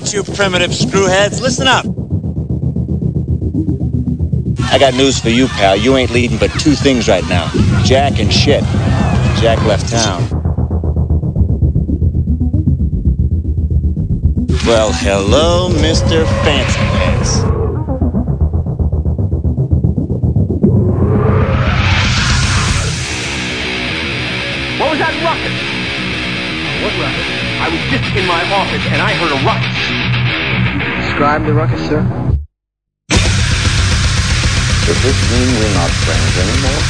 All right, you primitive screwheads, listen up. I got news for you, pal. You ain't leading but two things right now Jack and shit. Jack left town. Well, hello, Mr. Fancy Pants. What was that ruckus? What ruckus? I was just in my office and I heard a ruckus. Describe the ruckus, sir. Does this mean we're not friends anymore?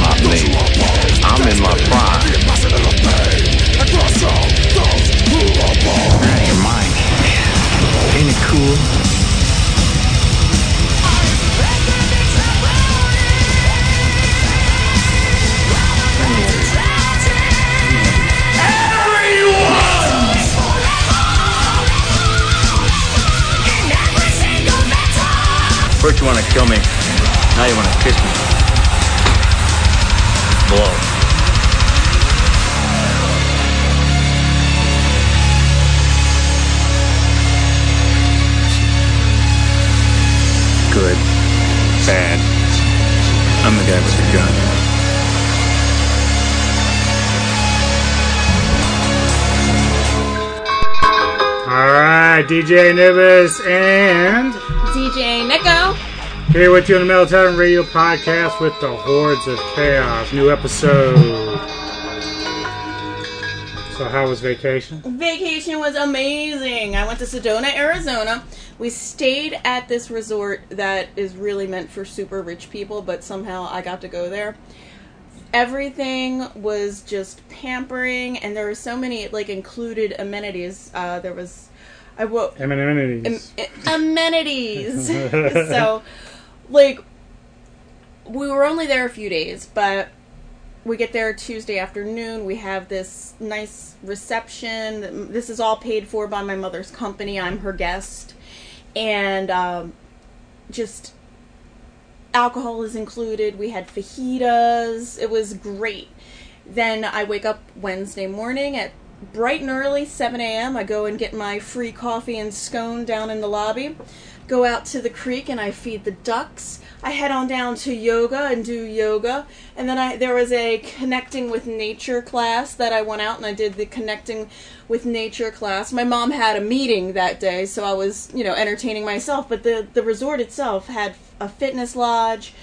Not me. I'm in my prime. Out of your mind. Ain't it cool? First you want to kill me, now you want to kiss me. Blow. Good. Bad. I'm the guy with the gun. All right, DJ Anubis and DJ Neko. Here with you on the Metal Tavern Radio podcast with the Hordes of Chaos. New episode. So, how was vacation? Vacation was amazing. I went to Sedona, Arizona. We stayed at this resort that is really meant for super rich people, but somehow I got to go there. Everything was just pampering, and there were so many like included amenities. Uh, there was, I woke Amenities. Am- amenities. so, like, we were only there a few days, but we get there Tuesday afternoon. We have this nice reception. This is all paid for by my mother's company. I'm her guest. And um, just alcohol is included. We had fajitas. It was great. Then I wake up Wednesday morning at bright and early, 7 a.m. I go and get my free coffee and scone down in the lobby. Go out to the creek and I feed the ducks. I head on down to yoga and do yoga. And then I there was a connecting with nature class that I went out and I did the connecting with nature class. My mom had a meeting that day, so I was, you know, entertaining myself, but the the resort itself had a fitness lodge,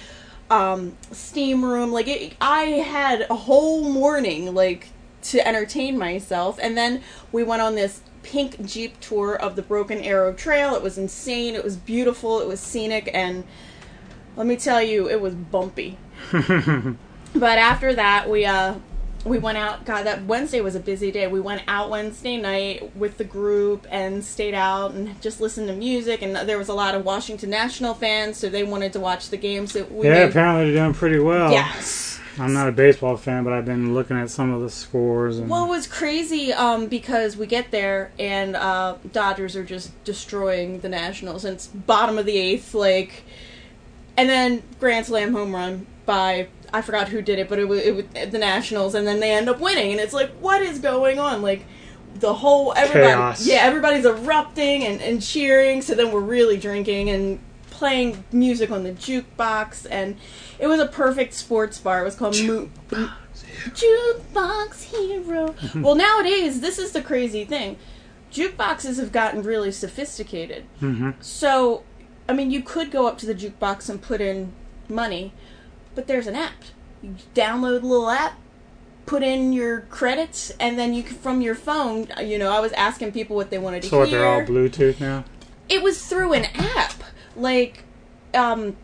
um, steam room. Like it, I had a whole morning like to entertain myself, and then we went on this pink jeep tour of the Broken Arrow Trail. It was insane. It was beautiful. It was scenic, and let me tell you, it was bumpy. but after that, we uh we went out. God, that Wednesday was a busy day. We went out Wednesday night with the group and stayed out and just listened to music. And there was a lot of Washington National fans, so they wanted to watch the game. So we yeah, made- apparently they're doing pretty well. yes. I'm not a baseball fan, but I've been looking at some of the scores. And Well, it was crazy um, because we get there and uh, Dodgers are just destroying the Nationals, and it's bottom of the eighth, like, and then grand slam home run by I forgot who did it, but it was, it was the Nationals, and then they end up winning, and it's like, what is going on? Like, the whole everybody, Chaos. yeah, everybody's erupting and, and cheering. So then we're really drinking and playing music on the jukebox, and it was a perfect sports bar. It was called Mo- Jukebox Hero. well, nowadays, this is the crazy thing. Jukeboxes have gotten really sophisticated. Mhm. So, I mean, you could go up to the jukebox and put in money, but there's an app. You download a little app, put in your credits, and then you can, from your phone, you know, I was asking people what they wanted to so hear what, they're all Bluetooth now. it was through an app. Like, um,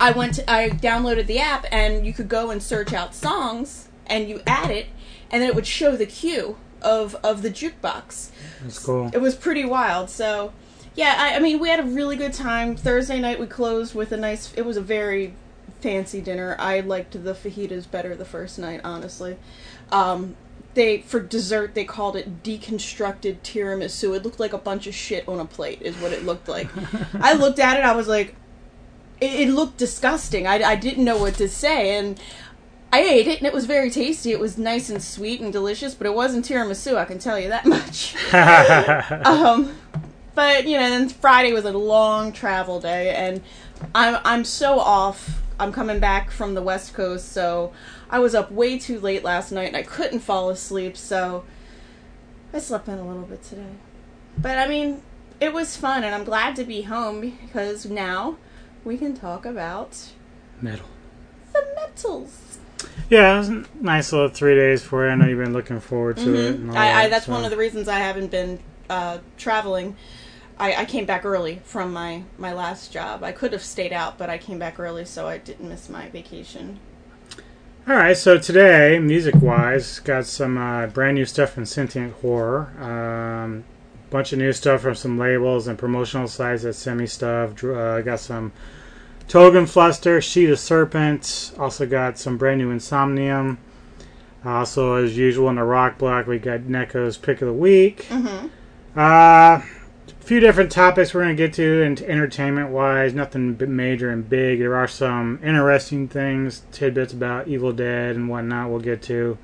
I went, to, I downloaded the app, and you could go and search out songs, and you add it, and then it would show the queue of of the jukebox. That's cool. It was pretty wild. So, yeah, I, I mean, we had a really good time. Thursday night we closed with a nice. It was a very fancy dinner. I liked the fajitas better the first night, honestly. Um, they for dessert they called it deconstructed tiramisu. It looked like a bunch of shit on a plate, is what it looked like. I looked at it, I was like, it, it looked disgusting. I, I didn't know what to say, and I ate it, and it was very tasty. It was nice and sweet and delicious, but it wasn't tiramisu. I can tell you that much. um, but you know, then Friday was a long travel day, and I'm I'm so off. I'm coming back from the West Coast, so I was up way too late last night, and I couldn't fall asleep. So I slept in a little bit today. But I mean, it was fun, and I'm glad to be home because now we can talk about Metal. the metals. Yeah, it was a nice little three days for you. I know you've been looking forward to it. and all Mm-hmm. I, I that, that's so- one of the reasons I haven't been uh, traveling. I, I came back early from my, my last job. I could have stayed out, but I came back early so I didn't miss my vacation. All right, so today, music-wise, got some uh, brand new stuff from Sentient Horror. Um, bunch of new stuff from some labels and promotional sites that send me stuff. Uh, got some Togan Fluster, She, The Serpent. Also got some brand new Insomnium. Also, as usual in the rock block, we got Neko's Pick of the Week. Mm-hmm. Uh, a few different topics we're going to get to and entertainment wise nothing major and big there are some interesting things tidbits about evil dead and whatnot we'll get to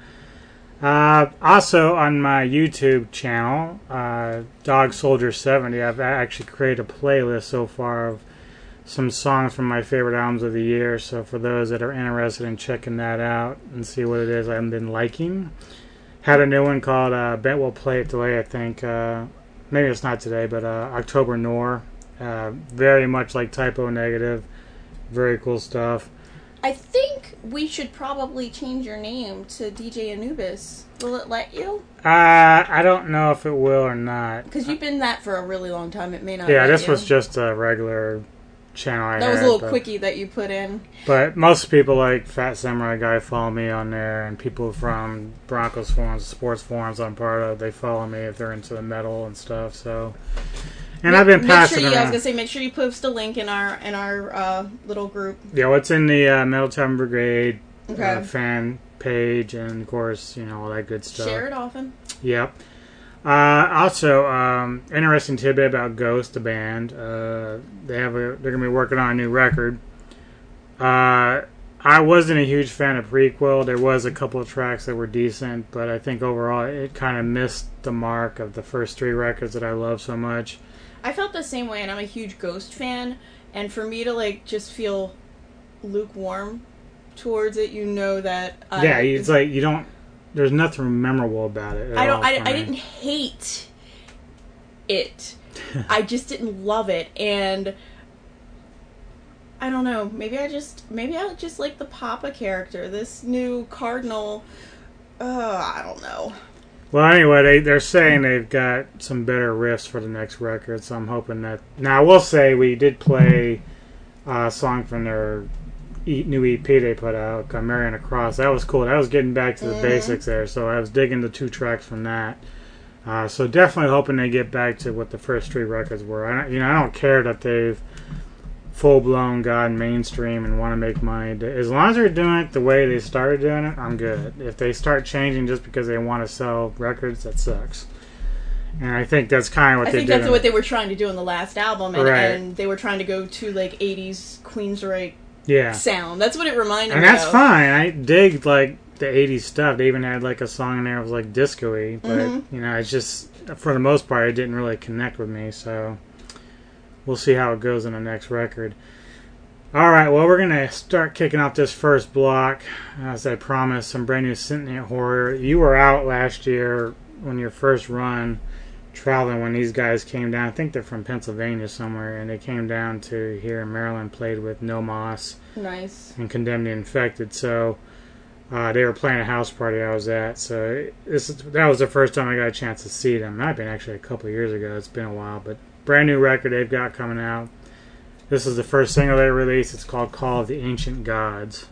uh, also on my youtube channel uh, dog soldier 70 i've actually created a playlist so far of some songs from my favorite albums of the year so for those that are interested in checking that out and see what it is i've been liking had a new one called uh, bet we'll play it today i think uh, maybe it's not today, but uh, October Noir. Uh, very much like Type O Negative. Very cool stuff. I think we should probably change your name to DJ Anubis. Will it let you? Uh, I don't know if it will or not. Because you've been that for a really long time. It may not. Yeah, this you. was just a regular channel I that was a little but, quickie that you put in. But most people like Fat Samurai Guy follow me on there, and people from Broncos forums, sports forums I'm part of, they follow me if they're into the metal and stuff. So, and I've been passing sure you, I was around. gonna say, make sure you post a link in our in our uh, little group. Yeah, what's in the uh, Metal Tavern Brigade Okay. uh, fan page, and of course, you know all that good stuff. Share it often. Yep. Uh, also, um, interesting tidbit about Ghost, the band. Uh, they have a, they're gonna be working on a new record. Uh, I wasn't a huge fan of Prequelle. There was a couple of tracks that were decent, but I think overall it kind of missed the mark of the first three records that I love so much. I felt the same way, and I'm a huge Ghost fan. And for me to like just feel lukewarm towards it, you know that uh, yeah, it's like you don't. There's nothing memorable about it. I don't. I, I didn't hate it. I just didn't love it, and I don't know. Maybe I just maybe I just like the Papa character. This new Cardinal. Uh, I don't know. Well, anyway, they, they're saying they've got some better riffs for the next record, so I'm hoping that. Now, I will say we did play a song from their e- new EP they put out, called Mary on a Cross. That was cool. That was getting back to the basics there, so I was digging the two tracks from that. Uh, so definitely hoping they get back to what the first three records were. I don't, you know, I don't care that they've full blown God mainstream and want to make money. As long as they're doing it the way they started doing it, I'm good. If they start changing just because they want to sell records, that sucks. And I think that's kind of what I they think that's what they were trying to do in the last album, and, Right. and they were trying to go to like '80s Queensryche yeah, sound. That's what it reminded and me And that's of. fine. I dig like the '80s stuff. They even had like a song in there that was like disco-y, but Mm-hmm. you know, it's just for the most part, it didn't really connect with me. So we'll see how it goes in the next record. All right, well, we're gonna start kicking off this first block. As I promised, some brand new Sentient Horror. You were out last year on your first run traveling when these guys came down. I think they're from Pennsylvania somewhere, and they came down to here in Maryland, played with No Moss Nice. and Condemned the Infected. So uh, they were playing a house party I was at. So this is, that was the first time I got a chance to see them. Have been actually a couple of years ago. It's been a while, but brand new record they've got coming out. This is the first single they released. It's called Call of the Ancient Gods.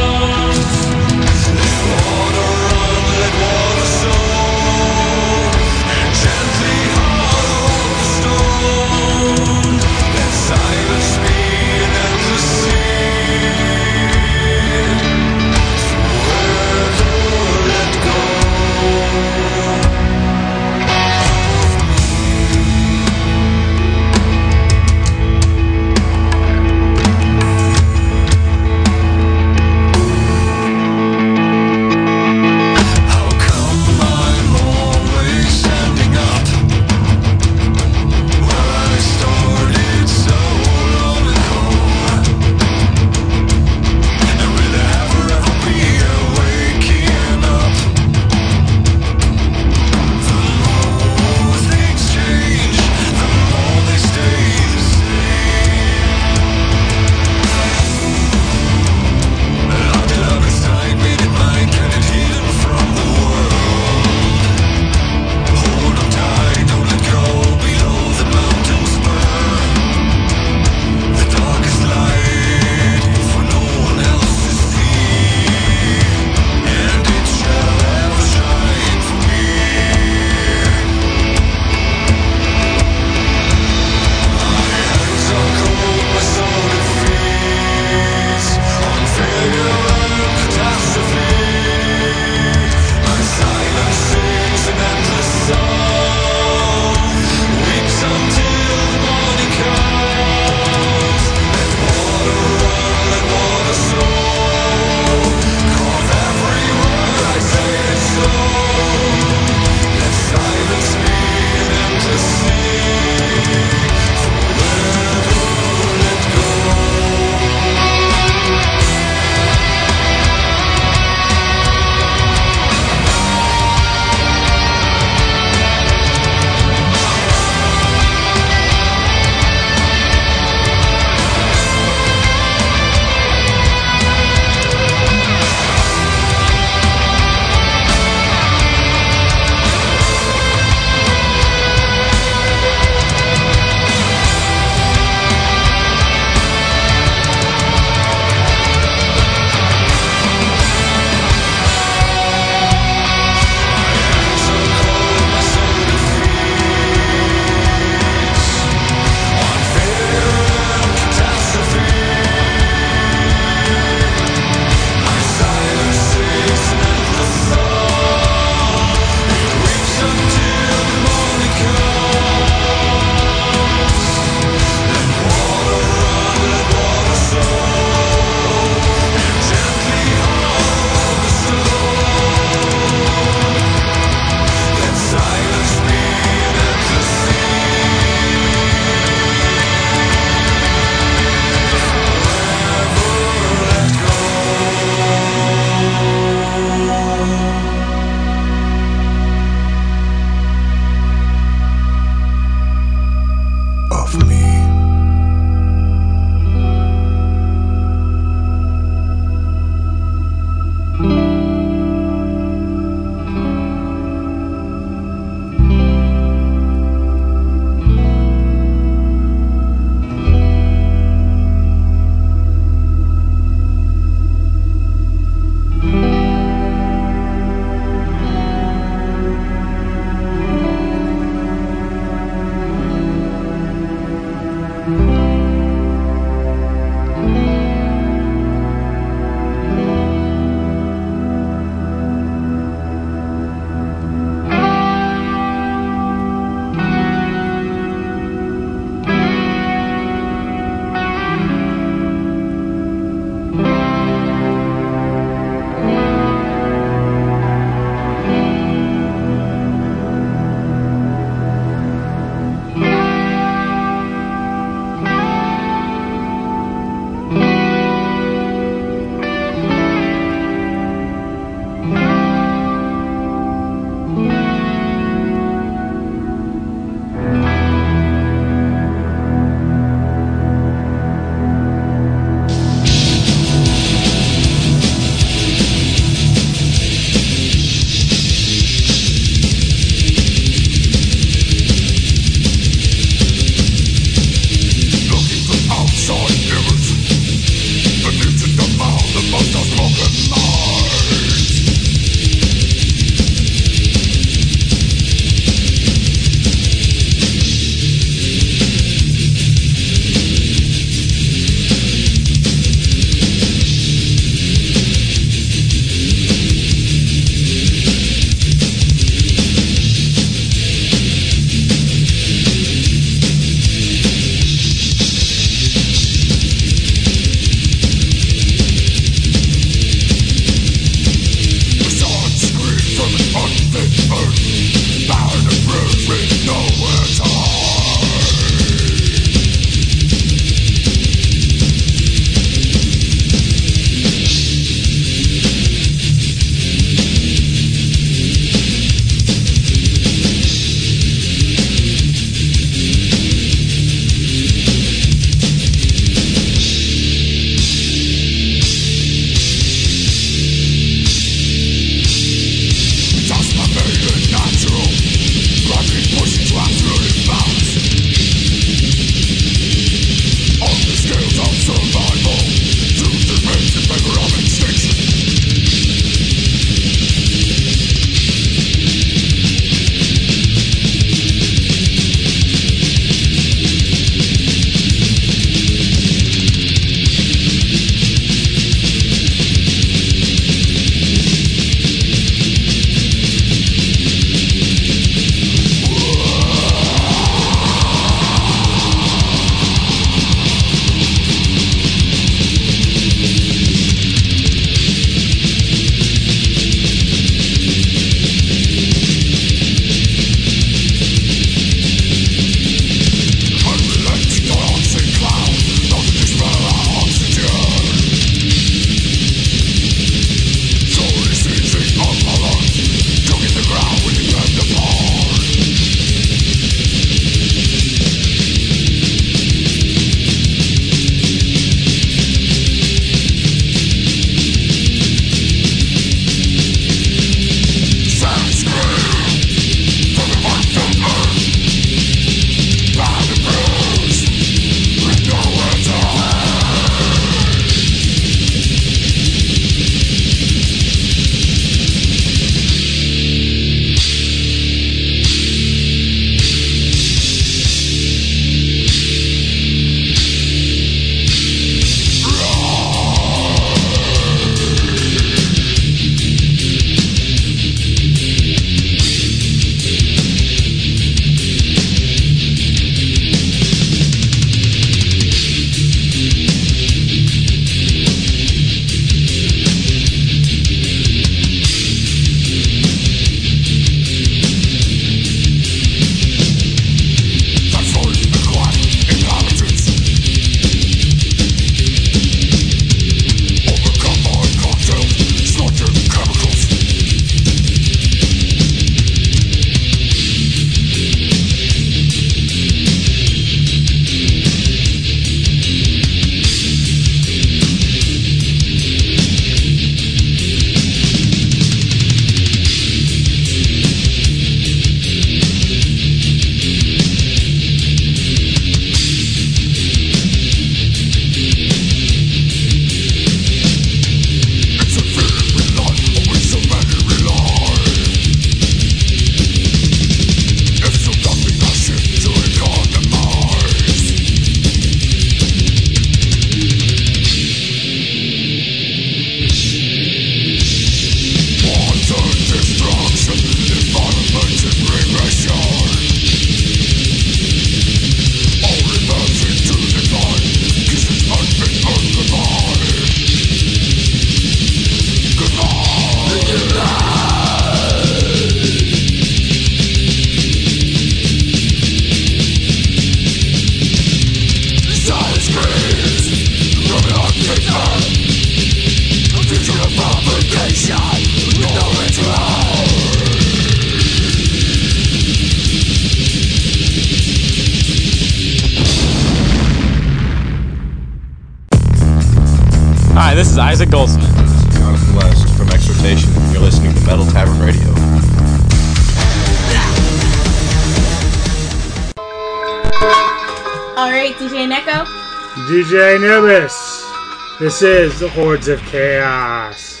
This is the Hordes of Chaos.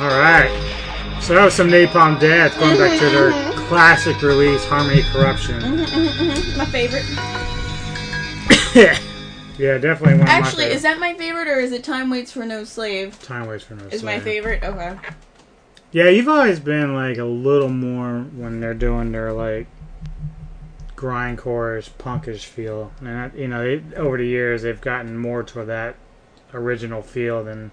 Alright. So that was some Napalm Death going back to their mm-hmm, mm-hmm. classic release, Harmony Corruption. Mm-hmm, my favorite. yeah, definitely one Actually, is that my favorite or is it Time Waits for No Slave? Time Waits for No Slave. Is my favorite? Okay. Yeah, you've always been like a little more when they're doing their like grindcore punkish feel, and you know, they, over the years they've gotten more to that original feel than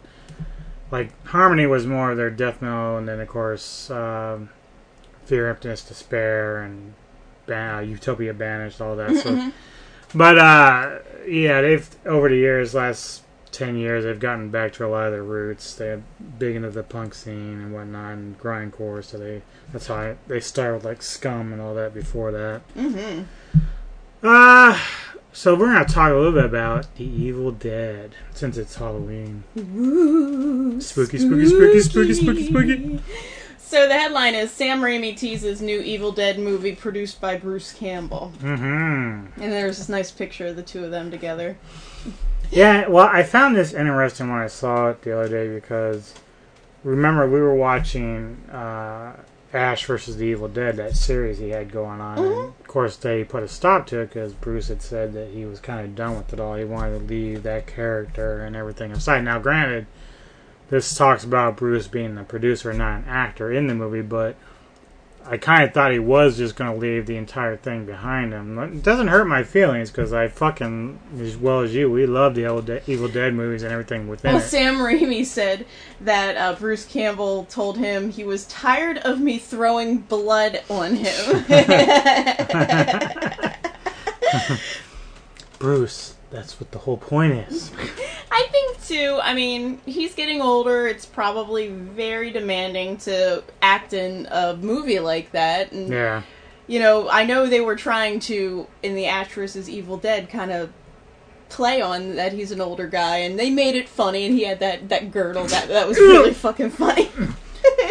like Harmony was more of their death metal, and then of course um, Fear, Emptiness, Despair, and Ban- Utopia Banished, all that stuff. But uh, yeah, they've over the years, last ten years, they've gotten back to a lot of their roots. They're big into the punk scene and whatnot, and grindcore. So they that's how I, they started with, like Scum and all that before that. Mm-hmm. Uh so we're gonna talk a little bit about the Evil Dead since it's Halloween. Spooky, spooky, spooky, spooky, spooky, spooky. So the headline is Sam Raimi teases new Evil Dead movie produced by Bruce Campbell. Mm-hmm. And there's this nice picture of the two of them together. Yeah, well, I found this interesting when I saw it the other day because remember we were watching uh, Ash versus the Evil Dead, that series he had going on. And of course, they put a stop to it because Bruce had said that he was kind of done with it all. He wanted to leave that character and everything aside. Now, granted, this talks about Bruce being the producer not an actor in the movie, but I kind of thought he was just going to leave the entire thing behind him. It doesn't hurt my feelings because I fucking, as well as you, we love the Evil Dead, Evil Dead movies and everything within Well, it. Sam Raimi said that uh, Bruce Campbell told him he was tired of me throwing blood on him. Bruce, that's what the whole point is. I think too. I mean, he's getting older. It's probably very demanding to act in a movie like that. And Yeah. you know, I know they were trying to in the Ash vs. Evil Dead kind of play on that he's an older guy, and they made it funny. And he had that that girdle that that was really fucking funny.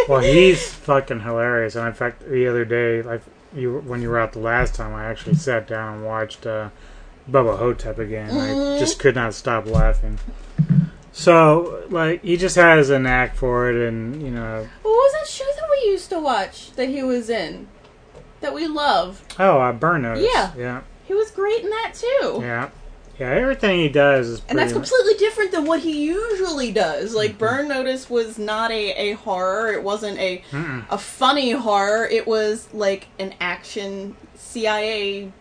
Well, he's fucking hilarious. And in fact, the other day, like you when you were out the last time, I actually sat down and watched uh, Bubba Ho-Tep again. I just could not stop laughing. So, like, he just has a knack for it, and you know, What was that show that we used to watch that he was in? That we loved. oh, uh, Burn Notice. Yeah. yeah, He was great in that too. yeah, yeah. Everything he does is And that's pretty. completely different than what he usually does. Like Burn Notice was not a, a horror. It wasn't a Mm-mm. a funny horror. It was like an action CIA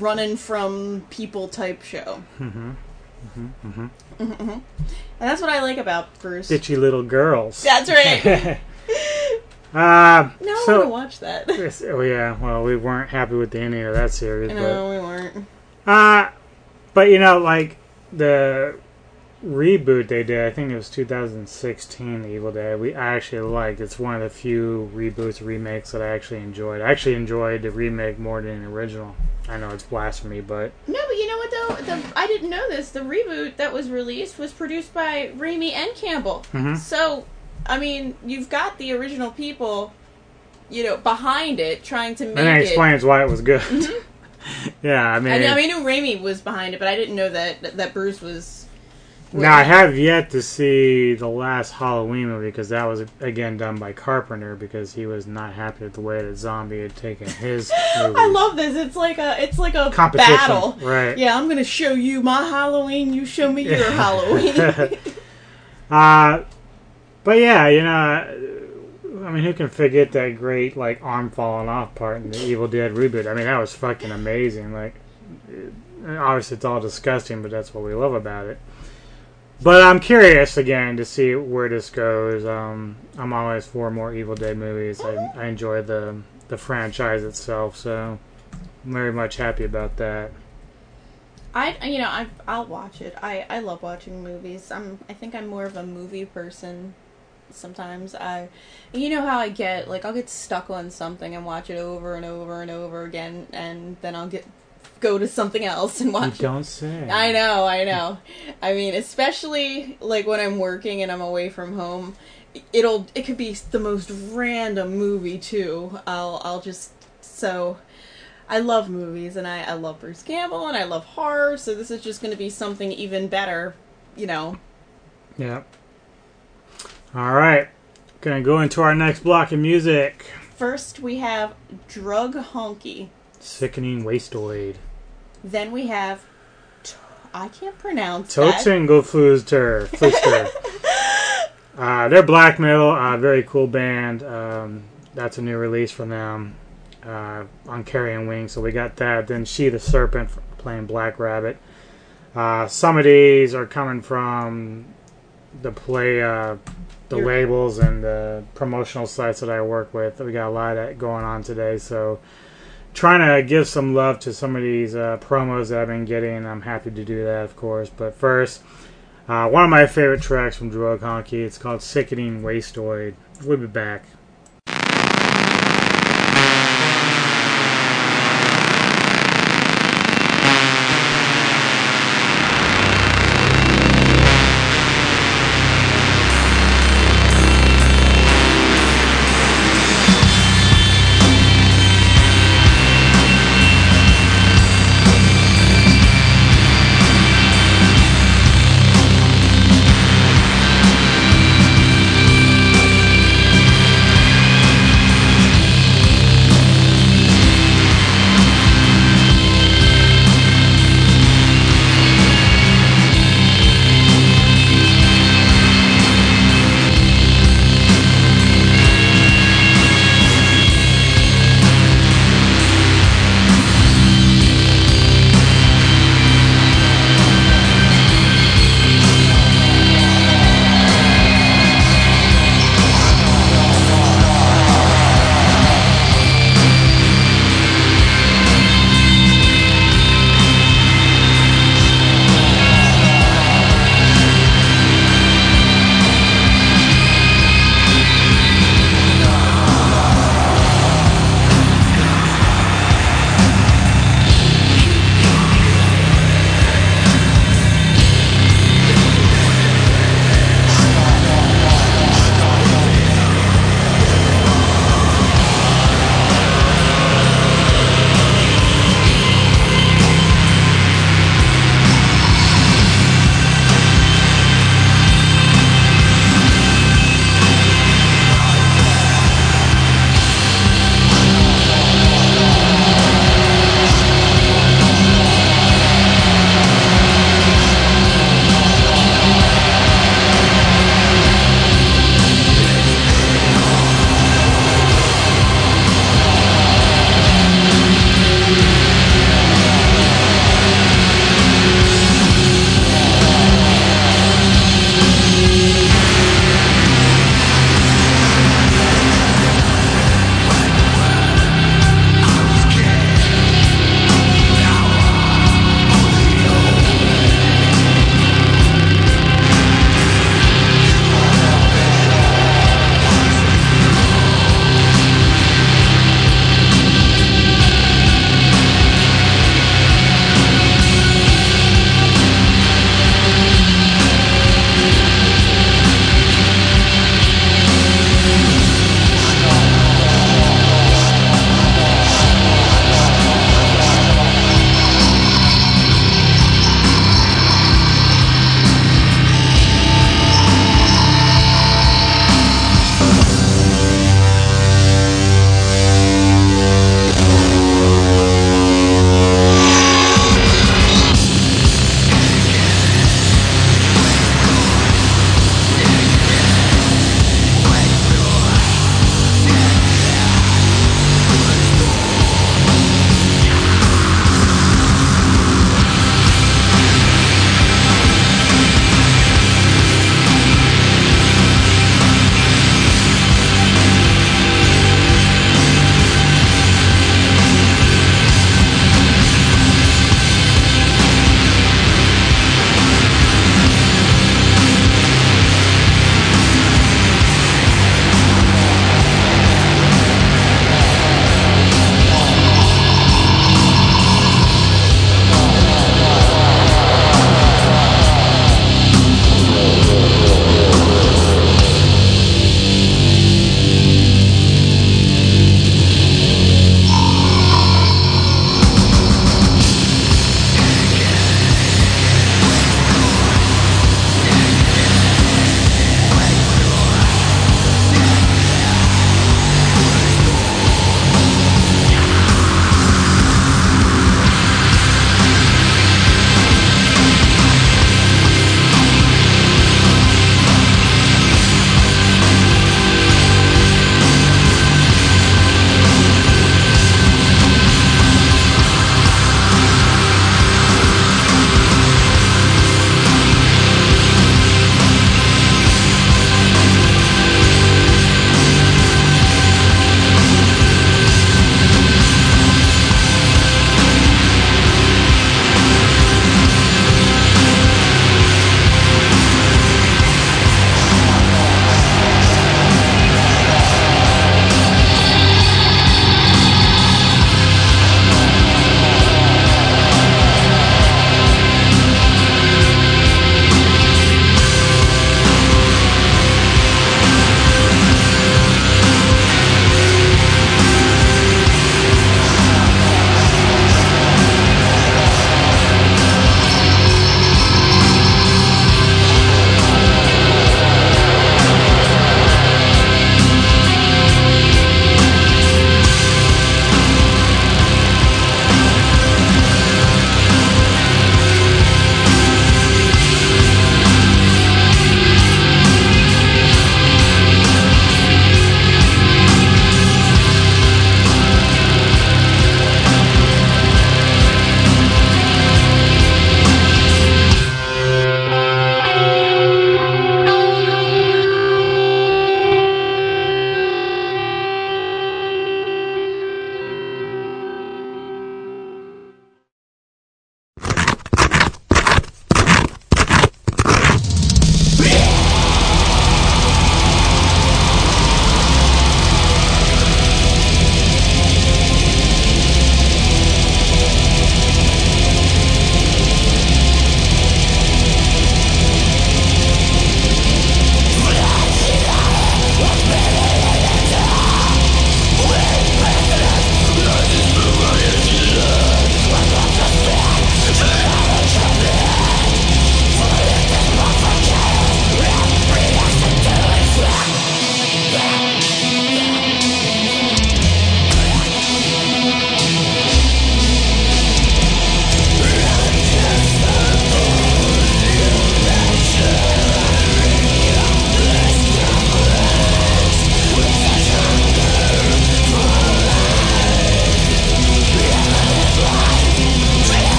running from people type show. Mm hmm Mm hmm Mm hmm. Mm-hmm, And that's what I like about Bruce. Bitchy little girls. That's right. Uh, now I so, want to watch that. Oh yeah, well, we weren't happy with the ending of that series, no, we weren't. but uh, but you know, like the reboot they did, I think it was 2016, The Evil Dead. We I actually liked. It's one of the few reboots remakes that I actually enjoyed. I actually enjoyed the remake more than the original. I know it's blasphemy, but No, but you know what though? The, I didn't know this. The reboot that was released was produced by Raimi and Campbell. Mhm. So, I mean, you've got the original people, you know, behind it trying to make it. and that it. explains why it was good. yeah, I mean, I, knew, I mean, I knew Raimi was behind it, but I didn't know that that Bruce was. Now I have yet to see the last Halloween movie because that was again done by Carpenter because he was not happy with the way that Zombie had taken his. I love this. It's like a it's like a Competition, battle. right. Yeah, I'm gonna show you my Halloween. You show me your Halloween. uh, but yeah, you know, I mean, who can forget that great like arm falling off part in the Evil Dead reboot? I mean, that was fucking amazing. Like, obviously it's all disgusting, but that's what we love about it. But I'm curious again to see where this goes. Um, I'm always for more Evil Dead movies. I, I enjoy the the franchise itself, so I'm very much happy about that. I you know I I'll watch it. I I love watching movies. I'm I think I'm more of a movie person. Sometimes I, you know how I get like I'll get stuck on something and watch it over and over and over again, and then I'll get go to something else and watch. it. don't say. I know, I know. I mean, especially like when I'm working and I'm away from home, it'll it could be the most random movie too. I'll I'll just so I love movies and I I love Bruce Campbell and I love horror, so this is just going to be something even better, you know. Yeah. All right. Gonna go into our next block of music. First we have Drug Honkey. Sickening Wasteoid. Then we have T- I can't pronounce that. Totengeflüster. Flüster. uh, they're black metal. Uh, very cool band. Um, that's a new release from them uh, on Carrion Wings. So we got that. Then She the Serpent playing Black Rabbit. Uh, some of these are coming from the play, uh, the labels and the promotional sites that I work with. We got a lot of that going on today. So trying to give some love to some of these uh, promos that I've been getting. I'm happy to do that, of course. But first, uh, one of my favorite tracks from Drug Honkey. It's called "Sickening Wasteoid." We'll be back.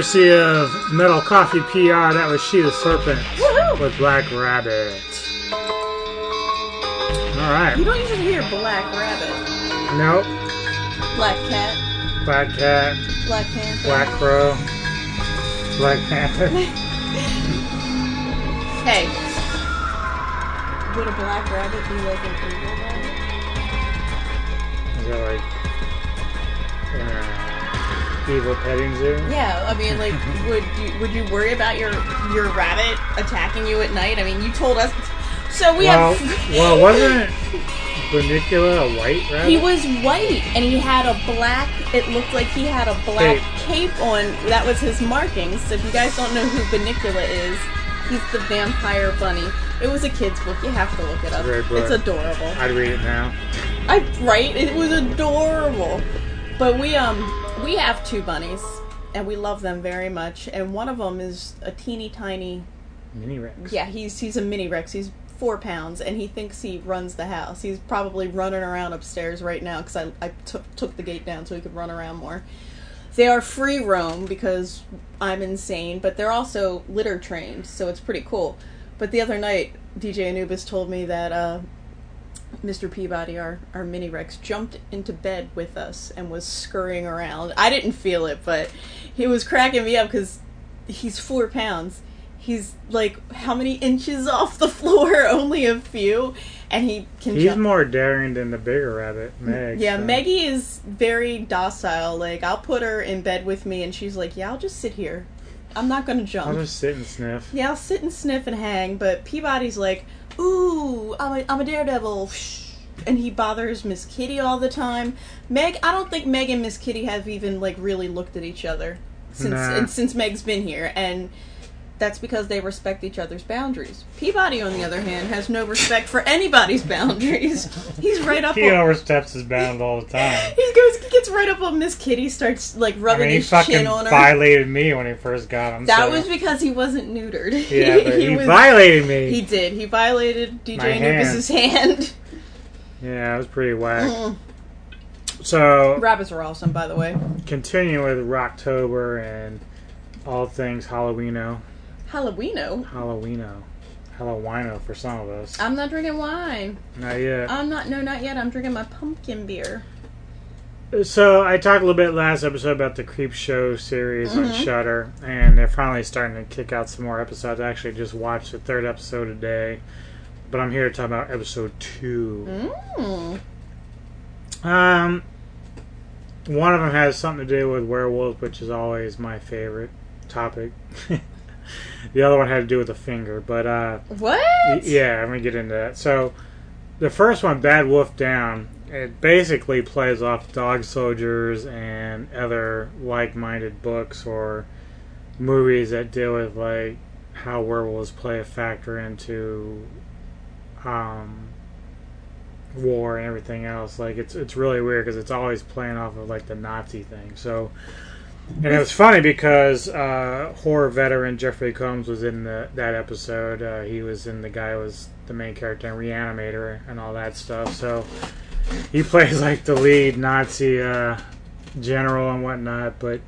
Courtesy of Metal Coffee PR, that was She the Serpent with Black Rabbit. All right, You don't usually hear Black Rabbit, nope, Black Cat, Black Cat, Black Panther. Black Crow, Black Panther. Hey, would a black rabbit be like an evil rabbit? Evil petting zoo? Yeah, I mean, like, would you would you worry about your your rabbit attacking you at night? I mean, you told us. So we Well, have. well, wasn't Bunnicula a white rabbit? He was white, and he had a black. It looked like he had a black cape on. That was his markings. So if you guys don't know who Bunnicula is, he's the vampire bunny. It was a kid's book. You have to look it up. Book. It's adorable. I'd read it now. I right. It was adorable. But we um we have two bunnies, and we love them very much. And one of them is a teeny tiny. Mini Rex. Yeah, he's he's a mini Rex. He's four pounds, and he thinks he runs the house. He's probably running around upstairs right now because I I took took the gate down so he could run around more. They are free roam because I'm insane, but they're also litter trained, so it's pretty cool. But the other night, DJ Anubis told me that uh, Mr. Peabody, our, our mini Rex, jumped into bed with us and was scurrying around. I didn't feel it, but he was cracking me up because he's four pounds. He's like how many inches off the floor? Only a few, and he can. He's jump. more daring than the bigger rabbit, Meg. Yeah, so- Maggie is very docile. Like I'll put her in bed with me, and she's like, "Yeah, I'll just sit here. I'm not gonna jump." I'll just sit and sniff. Yeah, I'll sit and sniff and hang, but Peabody's like, ooh, I'm a, I'm a daredevil. And he bothers Miss Kitty all the time. Meg, I don't think Meg and Miss Kitty have even like really looked at each other since Nah. and since Meg's been here. And that's because they respect each other's boundaries. Peabody, on the other hand, has no respect for anybody's boundaries. He's right up. He on, oversteps his bounds all the time. he goes, he gets right up on Miss Kitty, starts like I rubbing mean, his chin on her. violated me when he first got him. that so- was because he wasn't neutered. yeah, but he, was- violated me. He did. He violated My DJ hand. Anubis's hand. yeah, it was pretty whack. Mm. So Rabbits are awesome, by the way. continue with Rocktober and all things Halloweeno, Halloweeno. Halloweeno, Halloweeno for some of us. I'm not drinking wine. Not yet. I'm not. No, not yet. I'm drinking my pumpkin beer. So I talked a little bit last episode about the Creepshow series on Mhm. Shudder, and they're finally starting to kick out some more episodes. I actually just watched the third episode today, but I'm here to talk about episode two. Mm. Um, one of them has something to do with werewolves, which is always my favorite topic. the other one had to do with a finger, but uh, What? Y- Yeah, let me get into that. So, the first one, Bad Wolf Down, it basically plays off Dog Soldiers and other like-minded books or movies that deal with like how werewolves play a factor into um, war and everything else. Like it's it's really weird because it's always playing off of like the Nazi thing. So. And it was funny because uh, horror veteran Jeffrey Combs was in the, that episode. Uh, he was in the guy was the main character in Reanimator and all that stuff. So he plays like the lead Nazi uh, general and whatnot. But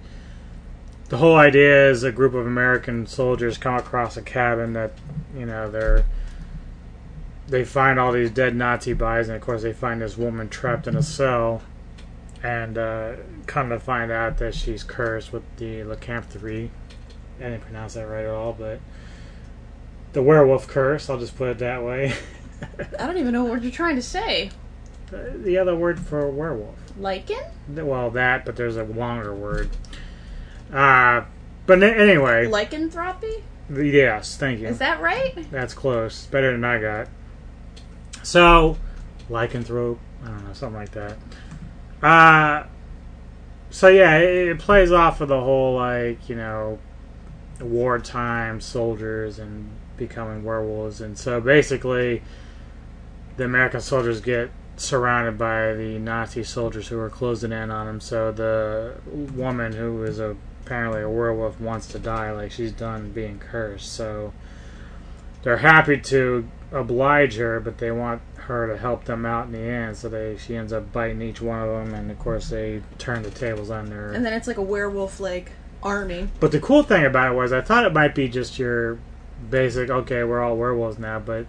the whole idea is a group of American soldiers come across a cabin that you know they're they find all these dead Nazi bodies, and of course they find this woman trapped in a cell and uh, come to find out that she's cursed with the lycanthropy. I didn't pronounce that right at all, but the werewolf curse. I'll just put it that way. I don't even know what you're trying to say. the other word for werewolf. Lycan? Well, that, but there's a longer word. Uh, but anyway, Lycanthropy? yes, thank you. Is that right? That's close. Better than I got. So, lycanthrope. I don't know, something like that. Uh, so yeah, it, it plays off of the whole like you know, wartime soldiers and becoming werewolves, and so basically, the American soldiers get surrounded by the Nazi soldiers who are closing in on them. So the woman who is a, apparently a werewolf wants to die, like she's done being cursed. So they're happy to oblige her, but they want her to help them out in the end. So they she ends up biting each one of them, and of course they turn the tables on her. And then it's like a werewolf like army. But the cool thing about it was I thought it might be just your basic okay, we're all werewolves now, but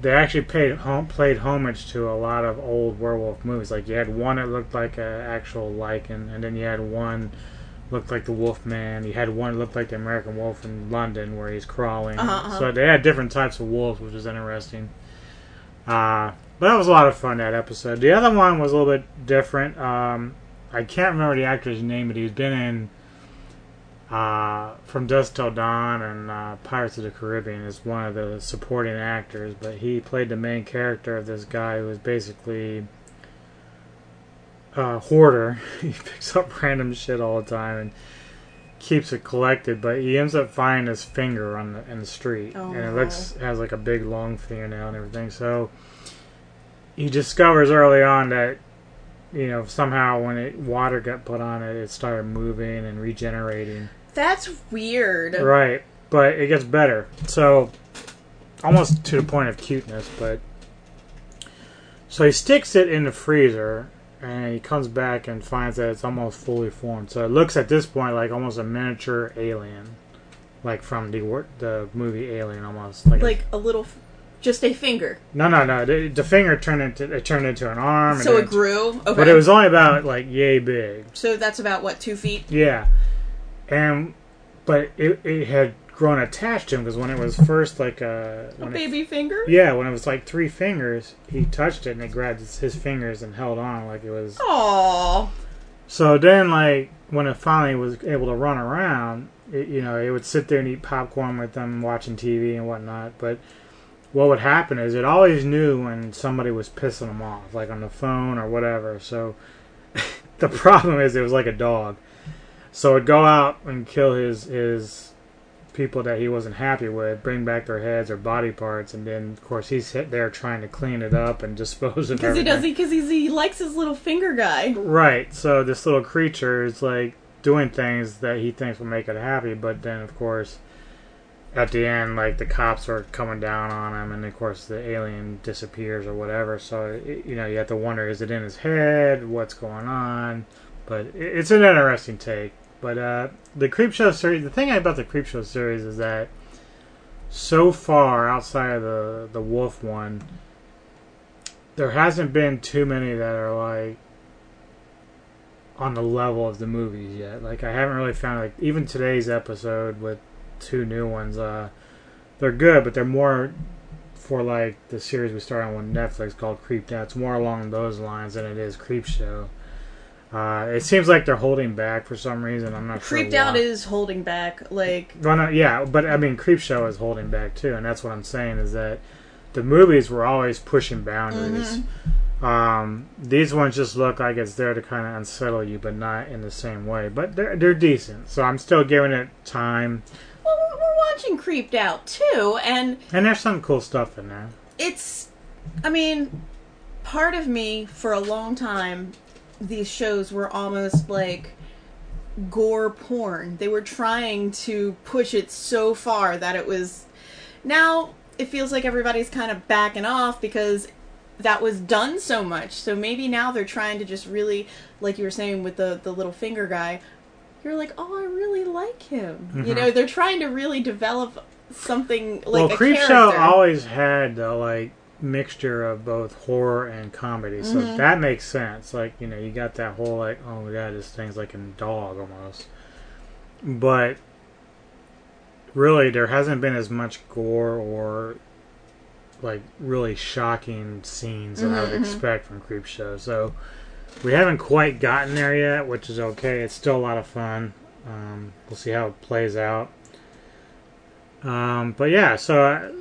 they actually paid home, played homage to a lot of old werewolf movies. Like you had one that looked like an actual lycan, and then you had one looked like the Wolf Man. You had one that looked like the American Wolf in London, where he's crawling. Uh-huh, uh-huh. So they had different types of wolves, which was interesting. Uh, but that was a lot of fun that episode. The other one was a little bit different. Um, I can't remember the actor's name, but he's been in uh, From Dusk Till Dawn and uh, Pirates of the Caribbean as one of the supporting actors. But he played the main character of this guy who was basically a hoarder. he picks up random shit all the time and keeps it collected. But he ends up finding his finger on the in the street, Oh, and it looks has like a big long fingernail and everything. So he discovers early on that you know somehow when it water got put on it, it started moving and regenerating. That's weird. Right, but it gets better. So almost to the point of cuteness, but so he sticks it in the freezer and he comes back and finds that it's almost fully formed. So it looks at this point like almost a miniature alien, like from the the movie Alien, almost like, a- Like a little, f- just a finger. no, no, no. The, the finger turned into it turned into an arm. So then it grew. Okay. but it was only about like yay big. So that's about what two feet. Yeah, and but it, it had grown attached to him because when it was first like uh, A when it- baby finger. yeah, when it was like three fingers, he touched it and it grabbed his, his fingers and held on like it was. Aww. So then, like when it finally was able to run around, it, you know, it would sit there and eat popcorn with them, watching TV and whatnot. But what would happen is it always knew when somebody was pissing him off, like on the phone or whatever. So the problem is it was like a dog. So it'd go out and kill his his people that he wasn't happy with bring back their heads or body parts, and then of course he's hit there trying to clean it up and dispose of Because he does, because he's he likes his little finger guy. Right. So this little creature is like doing things that he thinks will make it happy, but then of course at the end, like the cops are coming down on him, and of course the alien disappears or whatever. So you know you have to wonder: is it in his head? What's going on? But it's an interesting take. But uh, the Creepshow series, the thing about the Creepshow series is that so far outside of the the Wolf one, there hasn't been too many that are like on the level of the movies yet. Like I haven't really found like even today's episode with two new ones. Uh, they're good, but they're more for like the series we started on Netflix called Creeped Out. It's more along those lines than it is Creepshow. Uh, it seems like they're holding back for some reason. I'm not Creeped sure. out is holding back. Like Well, no, yeah, but I mean, Creepshow is holding back too, and that's what I'm saying is that the movies were always pushing boundaries. Um, these ones just look like it's there to kind of unsettle you, but not in the same way. But they're they're decent, so I'm still giving it time. well, we're, we're watching Creeped Out too, and And there's some cool stuff in there. it's i mean part of me for a long time these shows were almost like gore porn. They were trying to push it so far that it was now it feels like everybody's kind of backing off because that was done so much. So maybe now they're trying to just really like you were saying with the the little finger guy you're like oh i really like him. You mm-hmm. know they're trying to really develop something like well, a Creep character. always had the like mixture of both horror and comedy, so Mm-hmm. that makes sense. Like you know, you got that whole like, oh my god, this thing's like a dog almost. But really, there hasn't been as much gore or like really shocking scenes that I Mm-hmm, would expect from Creepshow. So we haven't quite gotten there yet, which is okay. It's still a lot of fun. Um, we'll see how it plays out. Um, but yeah, so uh,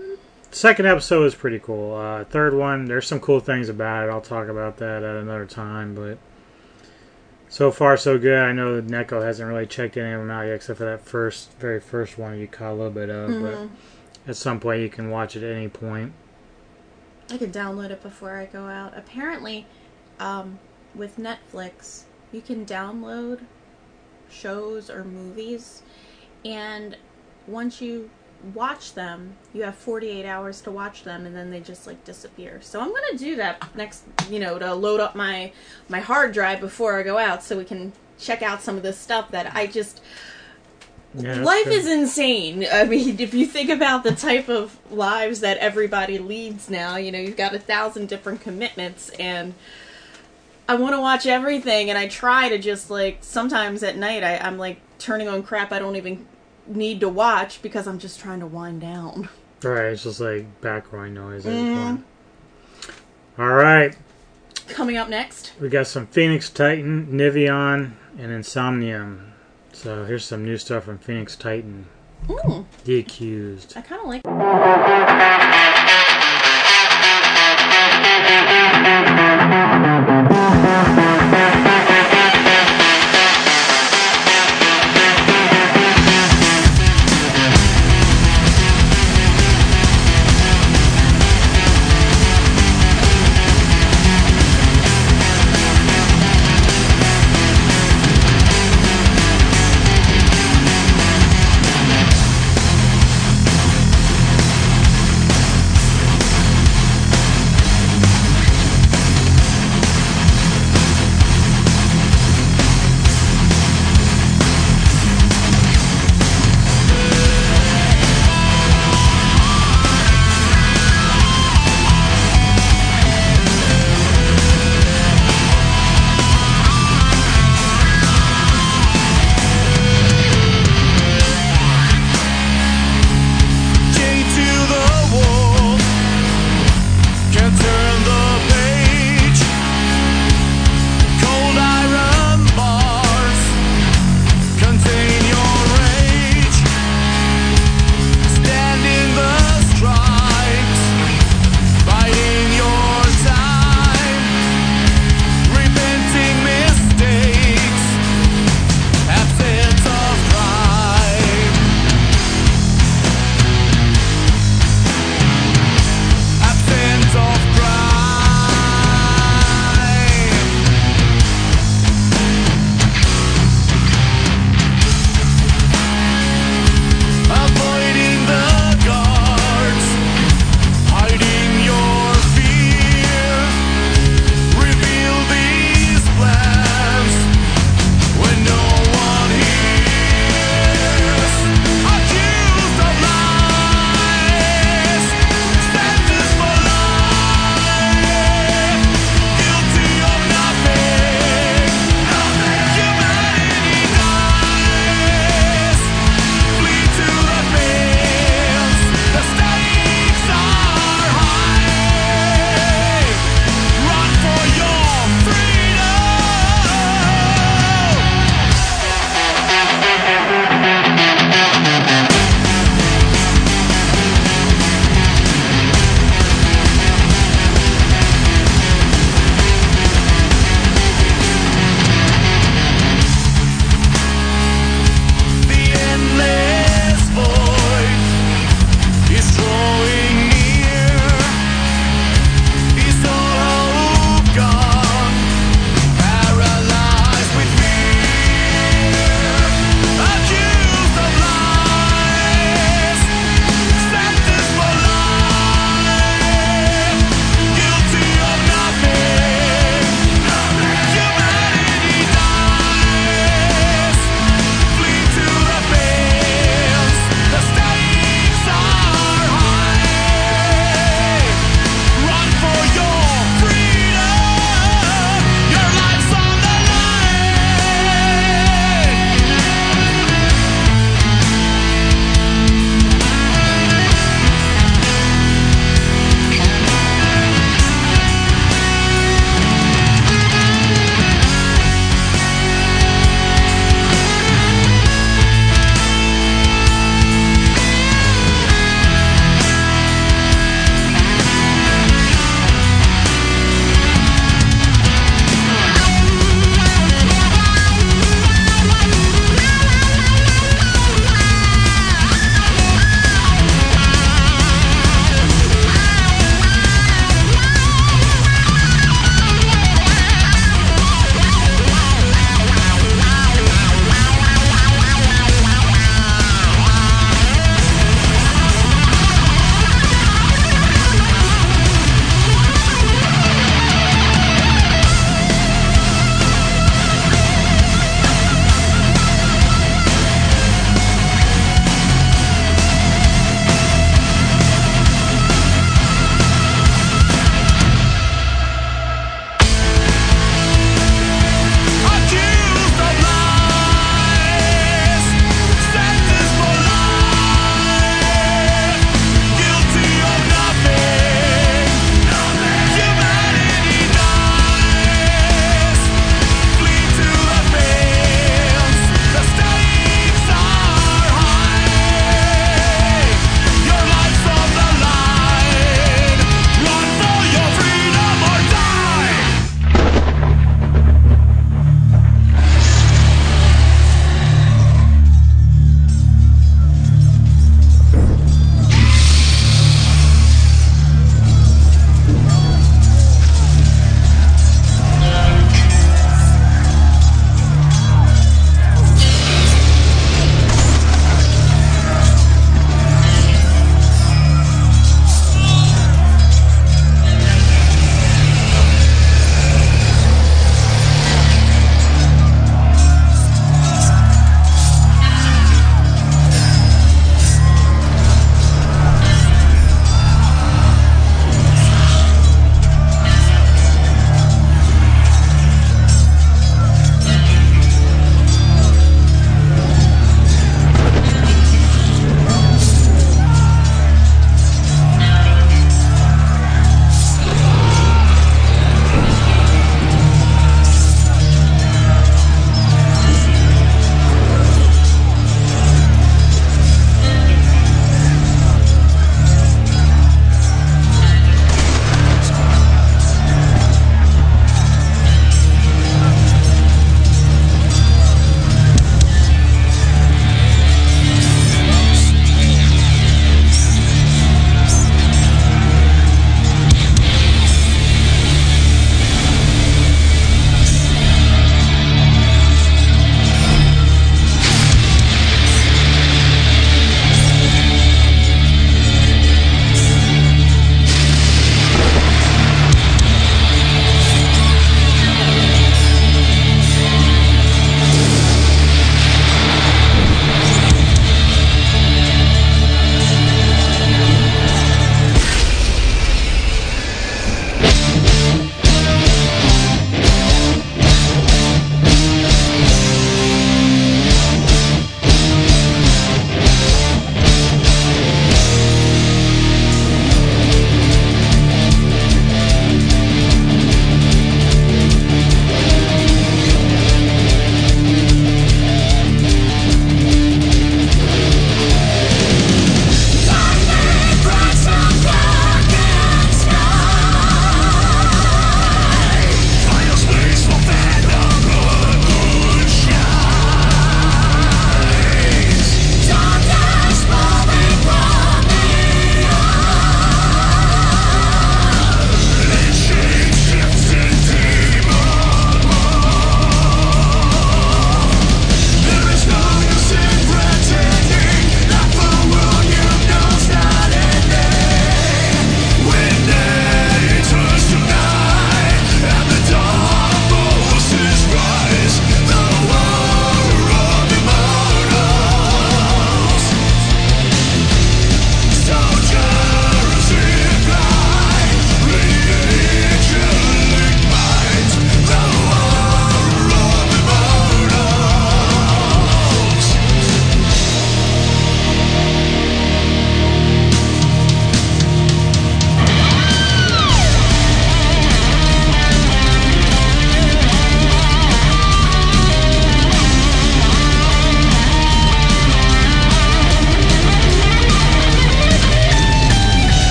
second episode is pretty cool. Uh, third one, there's some cool things about it. I'll talk about that at another time. But so far, so good. I know that Neko hasn't really checked any of them out yet, except for that first, very first one you caught a little bit of. But at some point, you can watch it at any point. I can download it before I go out. Apparently, um, with Netflix, you can download shows or movies, and once you watch them, you have 48 hours to watch them, and then they just like disappear. So I'm gonna do that next, you know, to load up my my hard drive before I go out, so we can check out some of this stuff that I just Yeah, life good. is insane. I mean, if you think about the type of lives that everybody leads now, you know, you've got a thousand different commitments, and I want to watch everything, and I try to just like sometimes at night I, I'm like turning on crap I don't even need to watch because I'm just trying to wind down. All right, it's just like background noise. Mm. All right. Coming up next, we got some Phoenix Titan, Nivion, and Insomnium. So here's some new stuff from Phoenix Titan. Mm. The Accused. I kind of like.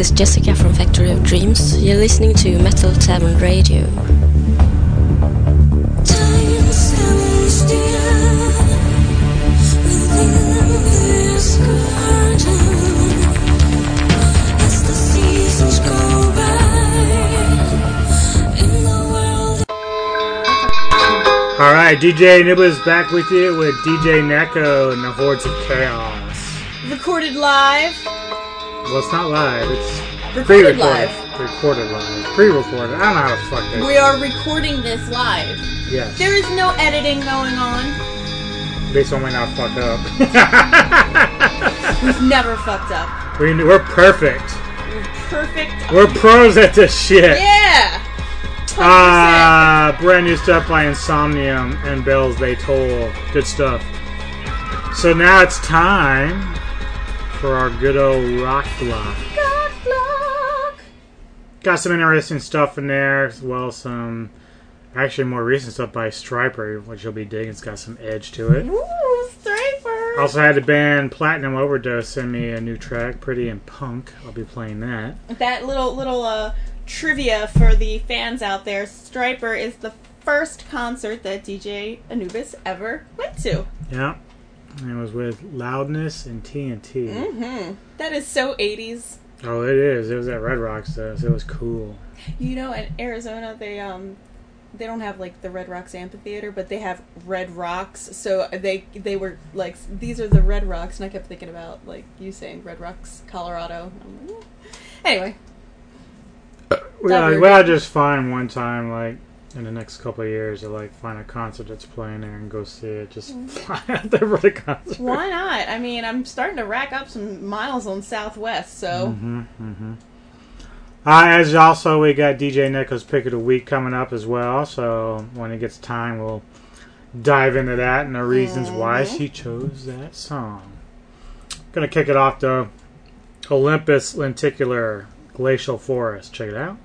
Is Jessica from Factory of Dreams. You're listening to Metal Tavern Radio. Time stands still within this garden as the seasons go by in the world. All right, DJ Anubis back with you with DJ Neko and the Hordes of Chaos. Recorded live. Well, it's not live. It's Recorded pre-recorded. live. Recorded live. Pre-recorded. I don't know how to fuck this. We are recording this live. Yes. There is no editing going on. Based on when I fuck up. We've never fucked up. we, we're perfect. We're perfect. We're pros at this shit. Yeah. 100%. Ah, brand new stuff by Insomnium and Bells They Toll. Good stuff. So now it's time for our good old rock block. God block. Got some interesting stuff in there, as well some actually more recent stuff by Stryper, which you'll be digging. It's got some edge to it. Ooh, Stryper. Also had the band Platinum Overdose send me a new track, Pretty and Punk. I'll be playing that. that little little uh, trivia for the fans out there. Stryper is the first concert that DJ Anubis ever went to. Yeah. And it was with Loudness and TNT. Mm-hmm. That is so 80s. Oh, it is. It was at Red Rocks, though, so it was cool. You know, in Arizona, they um, they don't have like the Red Rocks amphitheater, but they have Red Rocks. So they they were like, these are the Red Rocks, and I kept thinking about like you saying Red Rocks, Colorado. Like. Anyway, gotta, we gotta just find one time, like, in the next couple of years, to, like, find a concert that's playing there and go see it. Just fly out there for the concert. Mm. why not? I mean, I'm starting to rack up some miles on Southwest, so Mm-hmm, mm-hmm. Uh, as also, we got DJ Neko's pick of the week coming up as well. So when it gets time, we'll dive into that and the reasons why Mhm. she chose that song. Gonna kick it off though. Olympus Lenticular Glacial Forest. Check it out.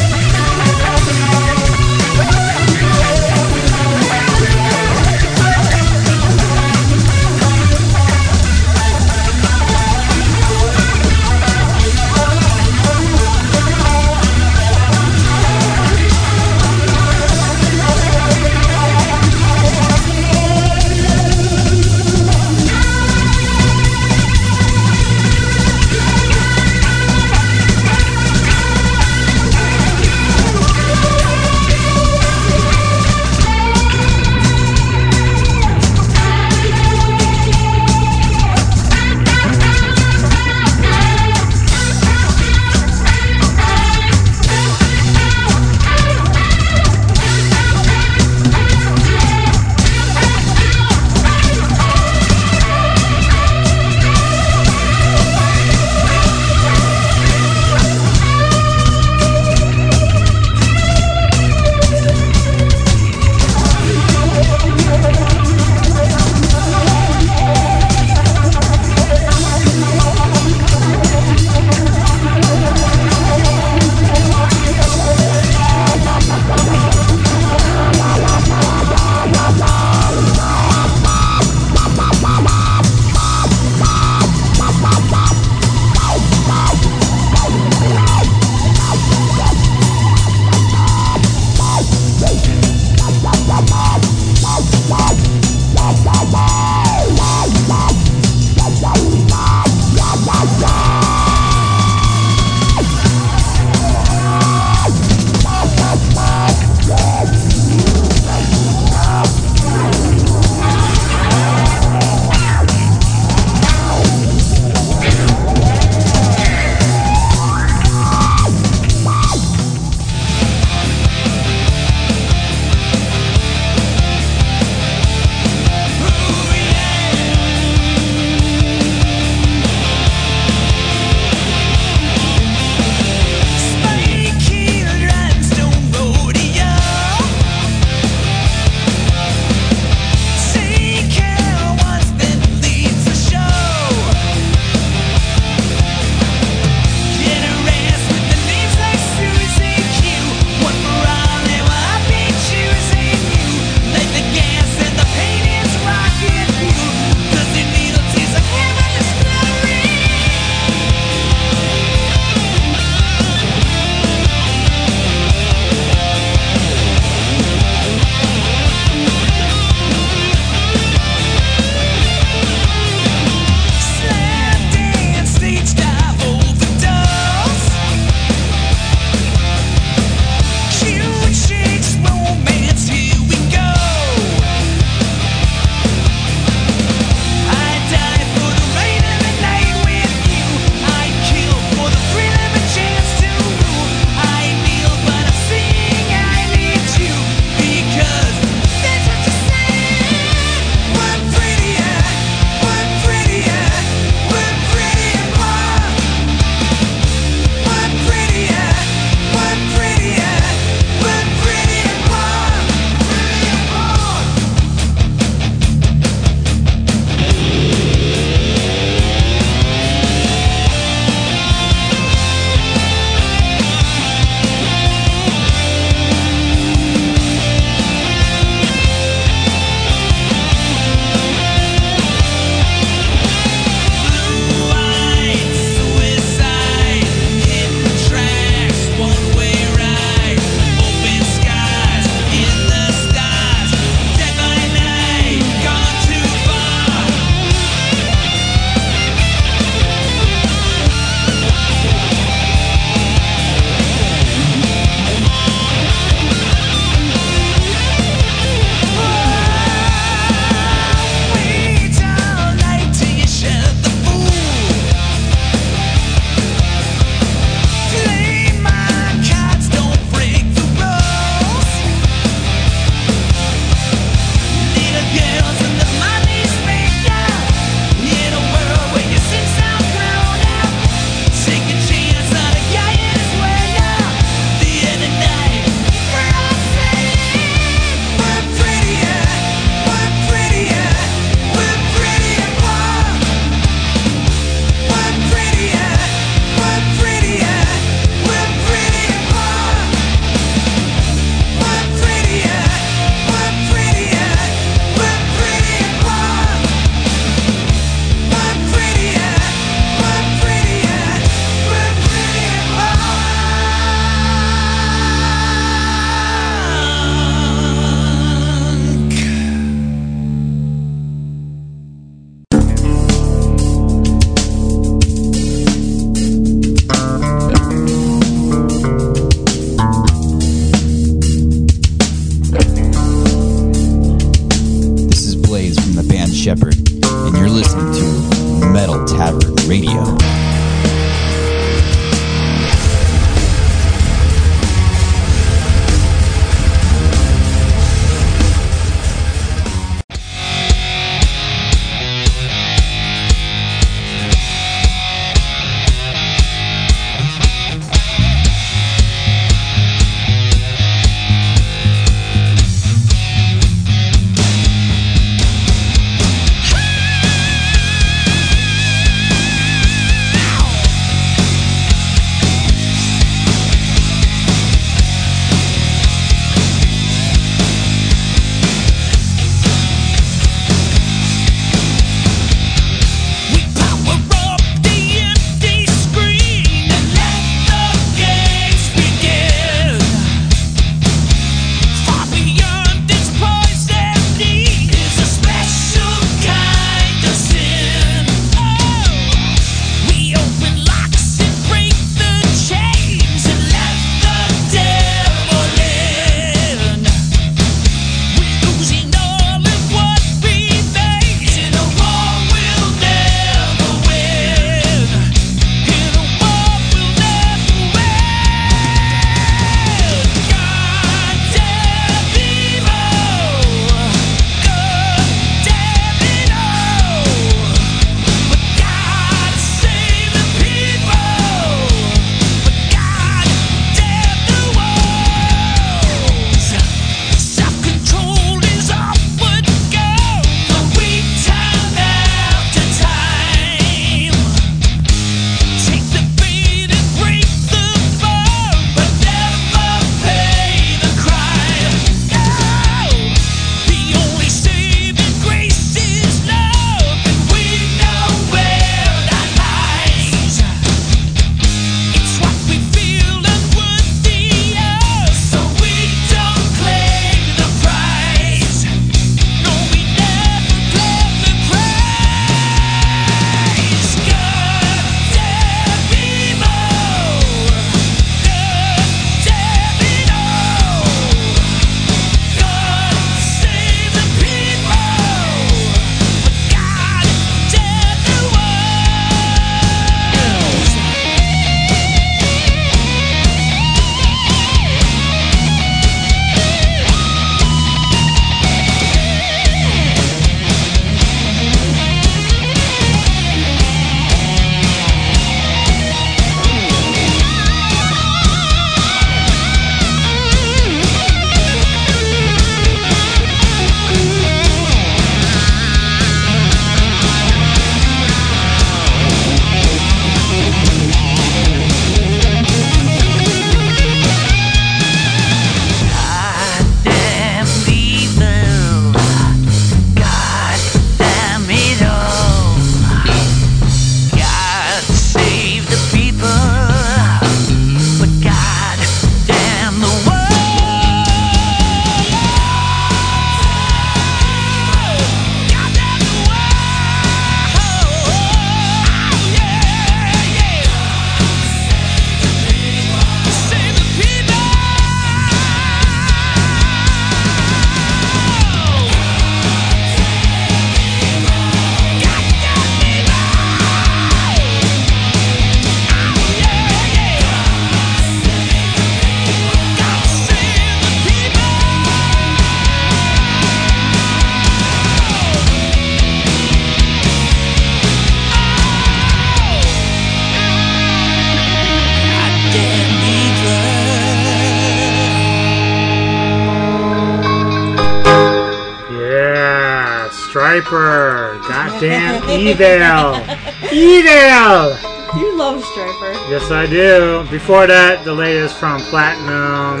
Evil. Evil. You love Stryper. Yes, I do. Before that, the latest from Platinum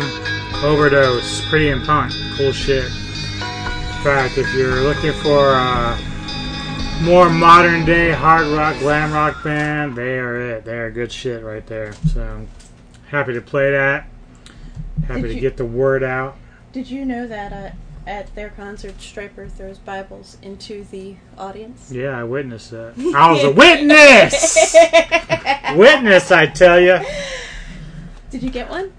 Overdose. Pretty and Punk. Cool shit. In fact, if you're looking for a more modern day hard rock, glam rock band, they are it. They are good shit right there. So, happy to play that. Happy Did to you- get the word out. Did you know that uh, at their concert, Stryper throws Bibles into the audience? Yeah, I witnessed that. I was a witness! witness, I tell you. Did you get one?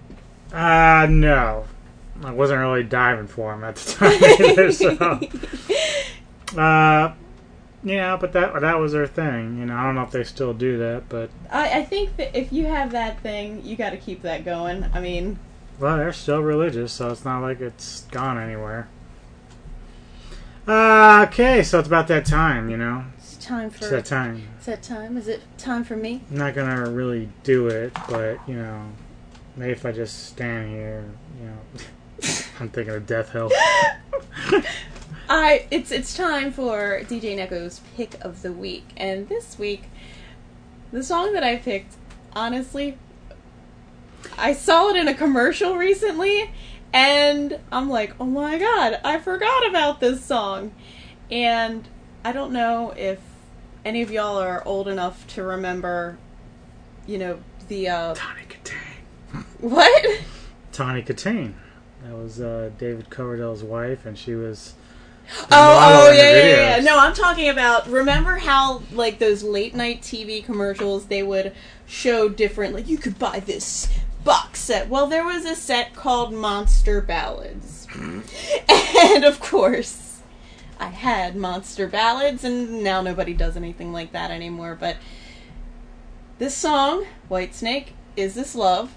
Uh, no. I wasn't really diving for him at the time either, so. Uh, yeah, but that that was their thing. You know, I don't know if they still do that, but I, I think that if you have that thing, you got to keep that going. I mean, well, they're still religious, so it's not like it's gone anywhere. Uh, okay, so it's about that time, you know. it's time for. It's that time. Is that time? Is it time for me? I'm not gonna really do it, but you know, maybe if I just stand here, you know, I'm thinking of Death Hill. I it's it's time for DJ Neko's pick of the week, and this week, the song that I picked, honestly, I saw it in a commercial recently, and I'm like, oh my god, I forgot about this song, and I don't know if any of y'all are old enough to remember, you know, the uh, Tawny Kitaen. what? Tawny Kitaen. That was uh, David Coverdale's wife, and she was. Oh, oh yeah, yeah, yeah. No, I'm talking about. Remember how like those late night TV commercials? They would show different. Like you could buy this box set. Well, there was a set called Monster Ballads, and of course, I had Monster Ballads, and now nobody does anything like that anymore. But this song, Whitesnake, is this love?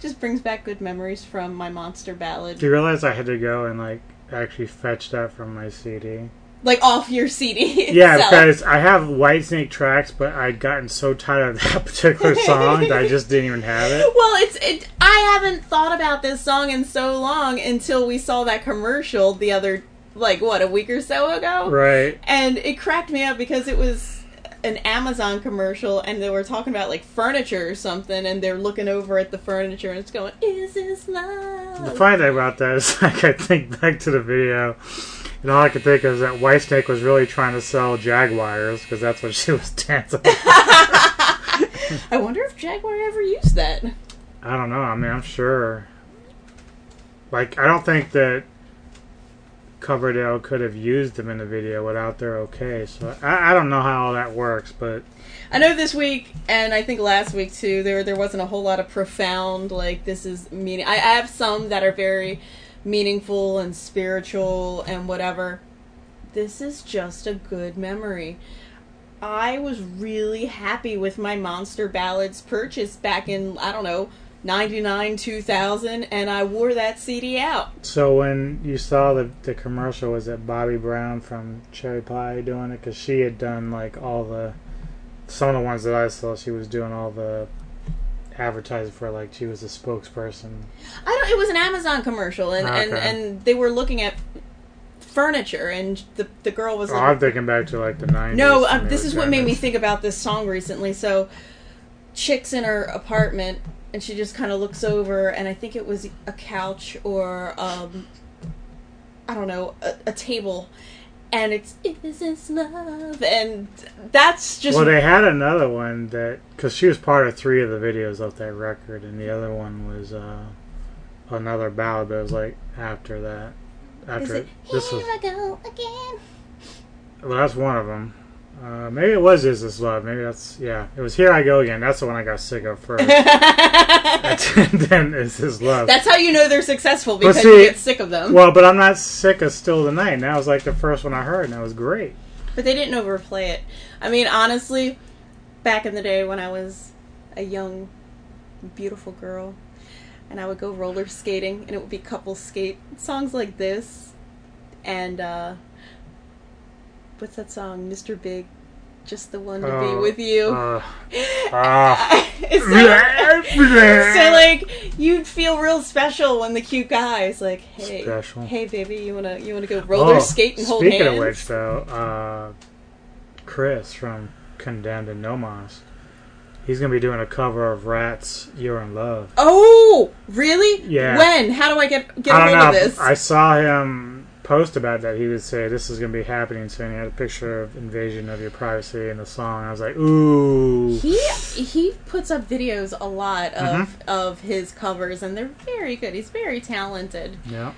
Just brings back good memories from my Monster Ballad. Do you realize I had to go and like actually fetch that from my CD? Like off your CD. Yeah, itself. because I have Whitesnake tracks, but I'd gotten so tired of that particular song that I just didn't even have it. Well, it's it. I haven't thought about this song in so long until we saw that commercial the other, like what, a week or so ago, Right. and it cracked me up because it was an Amazon commercial, and they were talking about like furniture or something, and they're looking over at the furniture, and it's going, "Is this love? The love?" funny thing about that is, like, I think back to the video, and all I could think of is that Whitesnake was really trying to sell Jaguars because that's what she was dancing. I wonder if Jaguar ever used that. I don't know. I mean, I'm sure. Like, I don't think that Coverdale could have used them in the video without their okay. So I, I don't know how all that works, but I know this week, and I think last week too, there there wasn't a whole lot of profound like this is meaning. I, I have some that are very meaningful and spiritual and whatever. This is just a good memory. I was really happy with my Monster Ballads purchase back in I don't know. 99 2000 and I wore that CD out. so when you saw the the commercial, was it Bobbie Brown from Cherry Pie doing it? Because she had done like all the some of the ones that I saw. She was doing all the advertising for like she was a spokesperson. I don't. It was an Amazon commercial, and and, Okay. and they were looking at furniture, and the the girl was Oh, like, I'm thinking back to like the 90s. No, um, this is what made me think about this song recently. So, chick's in her apartment, and she just kind of looks over, and I think it was a couch or um, I don't know, a, a table, and it's "Is this love?" and that's just Well, they had another one that because she was part of three of the videos of that record, and the other one was uh, another ballad, that was like after that. After it, this Here was I go again. well, that's one of them. Uh, maybe it was "Is This Love." Maybe that's yeah. It was "Here I Go Again." That's the one I got sick of first. and then "Is This Love." That's how you know they're successful because see- you get sick of them. well, but I'm not sick of "Still the Night." That was like the first one I heard, and that was great. But they didn't overplay it. I mean, honestly, back in the day when I was a young, beautiful girl, and I would go roller skating, and it would be couple skate songs like this, and uh, what's that song, Mr. Big, just the one to be Oh, with you, uh, Ah. so like you'd feel real special when the cute guy is like, "Hey, Special. hey, baby, you wanna you wanna go roller Oh, skate and hold speaking hands?" of which, though, uh, Chris from Condemned and Nomos, he's gonna be doing a cover of Ratt's "You're in Love." oh, really? Yeah. When? How do I get get I a don't hold know. of this? I saw him post about that. He would say this is gonna be happening soon. He had a picture of "Invasion of Your Privacy" in the song. I was like, ooh. He he puts up videos a lot of Mm-hmm. of his covers, and they're very good. He's very talented. Yeah.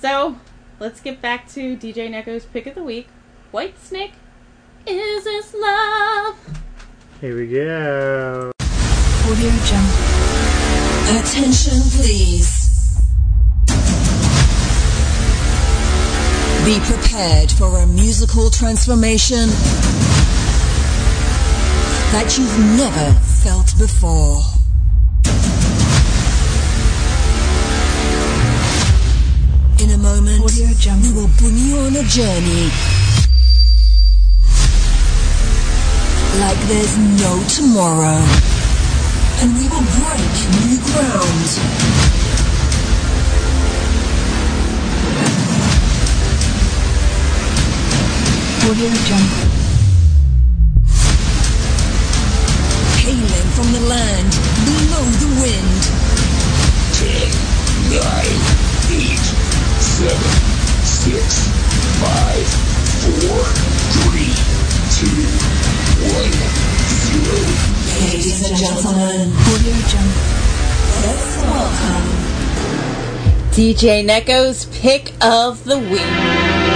So let's get back to DJ Neko's pick of the week. Whitesnake. Is this love? Here we go. Audio jump. Attention, please. Be prepared for a musical transformation that you've never felt before. In a moment, we will bring you on a journey like there's no tomorrow. And we will break new ground. Audio Jungle. Hailing from the land below the wind. Ten, nine, eight, seven, six, five, four, three, two, one, zero. Ladies and gentlemen, Audio Jungle. let's welcome DJ Neko's pick of the week.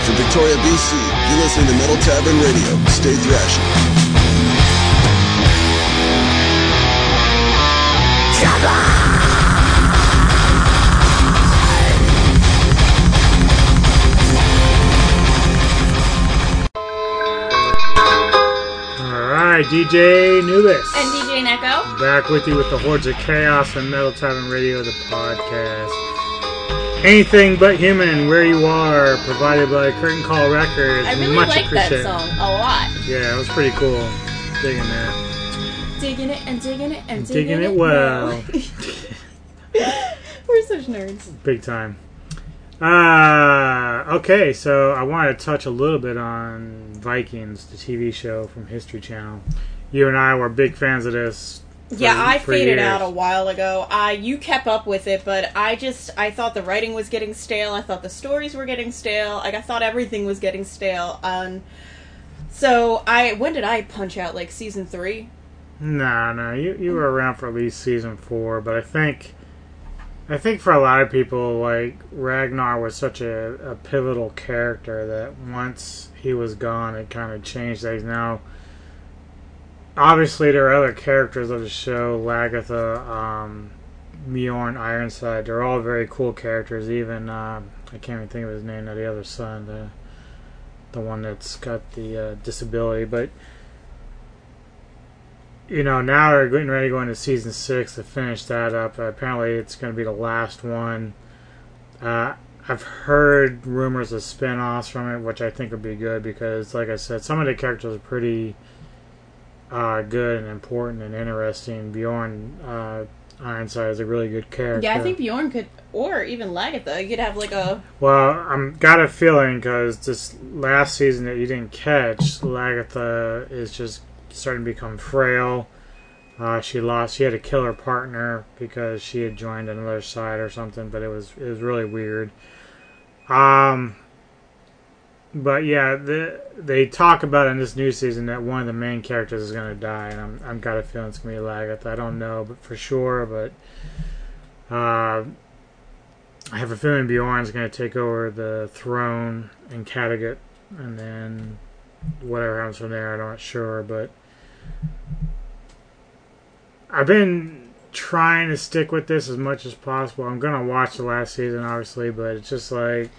live from Victoria, BC. You're listening to Metal Tavern Radio. Stay thrashing. Alright, DJ Nubis. And DJ Neko. Back with you with the Hordes of Chaos and Metal Tavern Radio, the podcast. Anything But Human, Where You Are, provided by Curtain Call Records. I really Much like that song a lot. Yeah, it was pretty cool. Digging that. Digging it and digging it and digging, digging it, it well. We're such nerds. Big time. Uh, okay, so I want to touch a little bit on Vikings, the TV show from History Channel. You and I were big fans of this yeah, I for faded years. out a while ago. I you kept up with it, but I just I thought the writing was getting stale. I thought the stories were getting stale. Like I thought everything was getting stale. Um, so I when did I punch out like season three? No, no, you you were around for at least season four, but I think, I think for a lot of people, like Ragnar was such a, a pivotal character that once he was gone, it kind of changed things. Now, obviously, there are other characters of the show, Lagertha, um, Bjorn, Ironside. They're all very cool characters. Even um, I can't even think of his name. Now, the other son, the the one that's got the uh, disability, but you know, now they're getting ready to go into season six to finish that up. Uh, apparently, it's going to be the last one. Uh, I've heard rumors of spin offs from it, which I think would be good because, like I said, some of the characters are pretty uh, good and important and interesting. Bjorn uh, Ironside is a really good character. Yeah, I think Bjorn could, or even Lagertha. You could have like a Well, I'm got a feeling because this last season that you didn't catch, Lagertha is just starting to become frail. Uh, she lost. She had to kill her partner because she had joined another side or something. But it was it was really weird. Um, but yeah, the, they talk about in this new season that one of the main characters is going to die, and I'm I'm got a feeling it's going to be Lagertha. I don't know, but for sure, but. Uh, I have a feeling Bjorn's going to take over the throne in Kattegat, and then whatever happens from there, I'm not sure. But I've been trying to stick with this as much as possible. I'm going to watch the last season, obviously, but it's just like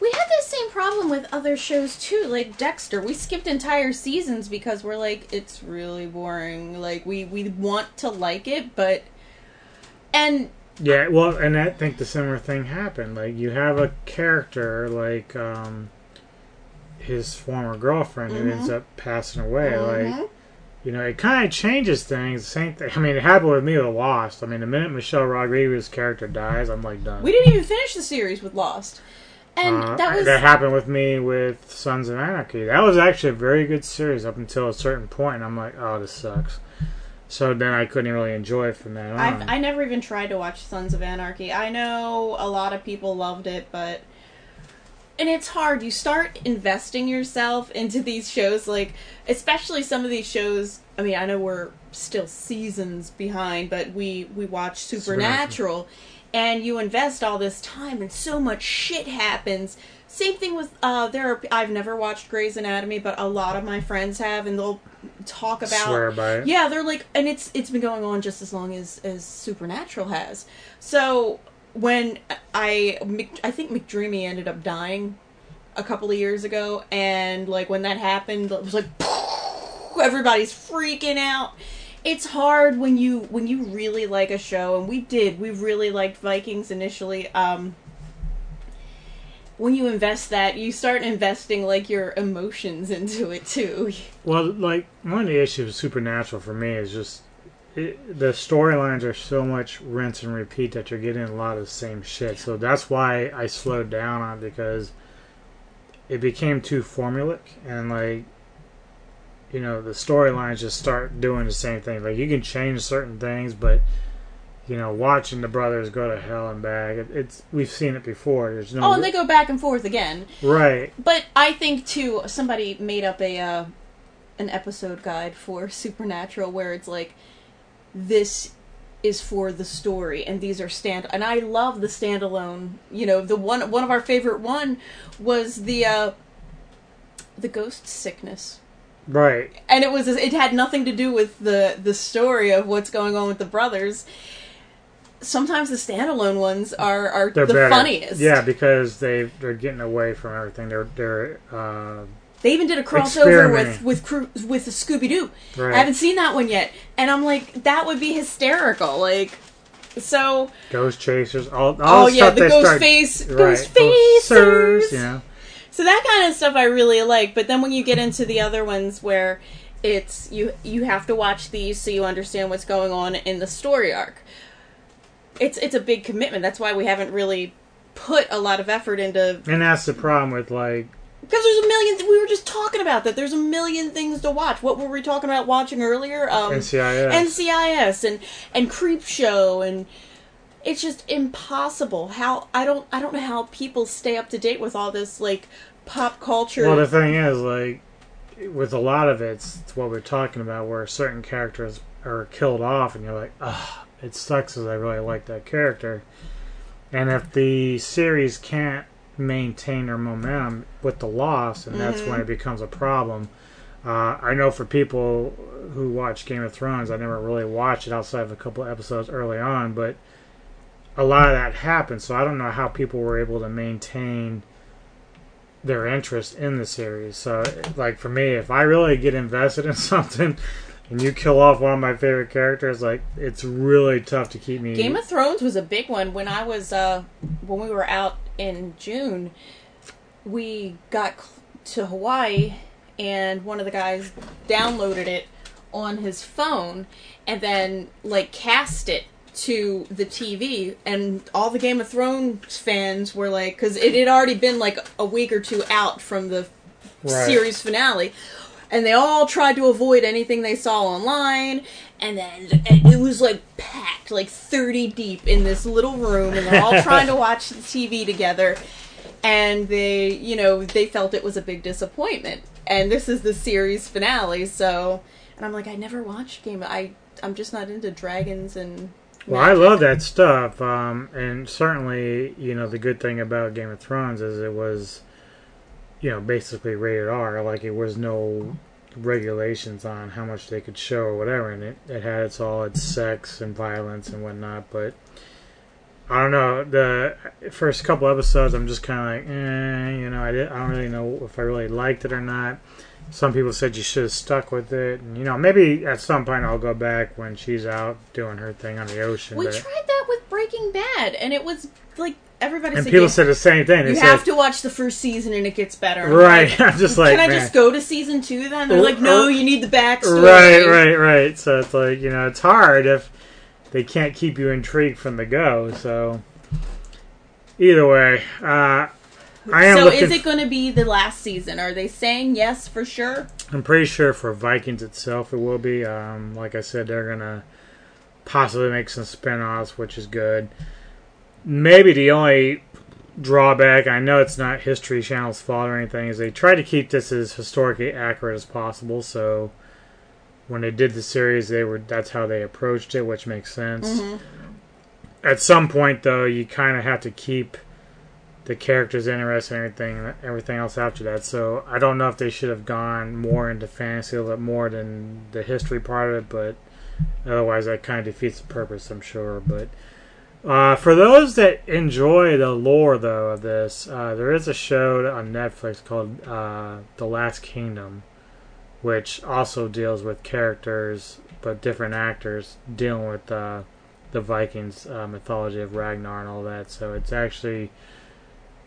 We had the same problem with other shows too, like Dexter. We skipped entire seasons because we're like, it's really boring. Like we we want to like it, but and yeah. Well, and I think the similar thing happened. Like you have a character like um, his former girlfriend who ends Mhm. up passing away. Like Mhm. you know, it kind of changes things. Same thing. I mean, it happened with me with Lost. I mean, the minute Michelle Rodriguez's character dies, I'm like done. we didn't even finish the series with Lost. And Uh, that was that happened with me with Sons of Anarchy. That was actually a very good series up until a certain point. And I'm like, oh, this sucks. So then I couldn't really enjoy it from that on. I've, I never even tried to watch Sons of Anarchy. I know a lot of people loved it, but and it's hard. You start investing yourself into these shows, like especially some of these shows. I mean, I know we're still seasons behind, but we we watch Supernatural, and you invest all this time, and so much shit happens. Same thing with uh, there. Are, I've never watched Grey's Anatomy, but a lot of my friends have, and they'll talk about Swear by it. yeah, they're like, and it's it's been going on just as long as as Supernatural has. So when I I think McDreamy ended up dying a couple of years ago, and like when that happened, it was like everybody's freaking out. It's hard when you when you really like a show, and we did. We really liked Vikings initially. Um, when you invest that, you start investing like your emotions into it too. Well, like one of the issues with Supernatural for me is just it, the storylines are so much rinse and repeat that you're getting a lot of the same shit. So that's why I slowed down on it because it became too formulaic and like you know the storylines just start doing the same thing. Like you can change certain things, but you know watching the brothers go to hell and back, it, it's we've seen it before. There's no Oh, and they go back and forth again. right. But I think too, somebody made up a uh, an episode guide for Supernatural where it's like, this is for the story, and these are stand. And I love the standalone. You know, the one one of our favorite one was the uh, the ghost sickness. Right. And it was it had nothing to do with the the story of what's going on with the brothers. Sometimes the standalone ones are are They're the better. funniest. Yeah, because they they're getting away from everything. They're they're uh, They even did a crossover with with with Scooby Doo. Right. I haven't seen that one yet, and I'm like, that would be hysterical. Like, so Ghost Chasers. All, all Oh, yeah, the Ghost start- Face- right, Ghost Facers. You know, so that kind of stuff I really like. But then when you get into the other ones where It's you you have to watch these so you understand what's going on in the story arc. It's it's a big commitment. That's why we haven't really put a lot of effort into And that's the problem with like because there's a million. We were just talking about that. There's a million things to watch. What were we talking about watching earlier? Um, NCIS. NCIS and and Creepshow and it's just impossible. How I don't I don't know how people stay up to date with all this like pop culture. Well, the thing is, like, with a lot of it, it's, it's what we're talking about, where certain characters are killed off, and you're like, ah, it sucks because I really like that character. And if the series can't maintain their momentum with the loss, and that's Mhm. when it becomes a problem. Uh, I know for people who watch Game of Thrones, I never really watched it outside of a couple episodes early on, but a lot of that happened, so I don't know how people were able to maintain their interest in the series. So, like for me, if I really get invested in something and you kill off one of my favorite characters, like it's really tough to keep me. Game of Thrones was a big one when I was uh when we were out in June. We got to Hawaii and one of the guys downloaded it on his phone and then like cast it to the TV and all the Game of Thrones fans were like cuz it had already been like a week or two out from the Right. series finale and they all tried to avoid anything they saw online and then and it was like packed like 30 deep in this little room and they're all trying to watch the TV together and they you know they felt it was a big disappointment and this is the series finale so and I'm like I never watched Game Of, I I'm just not into dragons and Well, I love that stuff, um, and certainly, you know, the good thing about Game of Thrones is it was, you know, basically rated R. Like it was no regulations on how much they could show or whatever, and it, it had its all its sex and violence and whatnot. But I don't know the first couple episodes. I'm just kind of like, eh, you know, I did, I don't really know if I really liked it or not. Some people said you should have stuck with it, and you know, maybe at some point I'll go back when she's out doing her thing on the ocean. we but- tried that with Breaking Bad and it was like everybody and said people you- said the same thing. They you said, have to watch the first season and it gets better. I'm Right, like, I'm just like, can I man. just go to season two then? They're like, no, you need the backstory. Right, right, right. So it's like you know, it's hard if they can't keep you intrigued from the go. So either way, uh, I am So is it going to be the last season? Are they saying yes for sure? I'm pretty sure for Vikings itself, it will be. Um, like I said, they're gonna possibly make some spin-offs, which is good. Maybe the only drawback, I know it's not History Channel's fault or anything, is they try to keep this as historically accurate as possible. So when they did the series, they were that's how they approached it, which makes sense. Mhm. At some point, though, you kind of have to keep the characters interest and everything, everything else after that. So I don't know if they should have gone more into fantasy a little bit more than the history part of it, but otherwise that kind of defeats the purpose, I'm sure. But uh, for those that enjoy the lore, though, of this, uh, there is a show on Netflix called uh, The Last Kingdom, which also deals with characters, but different actors dealing with uh, the Vikings uh, mythology of Ragnar and all that. So it's actually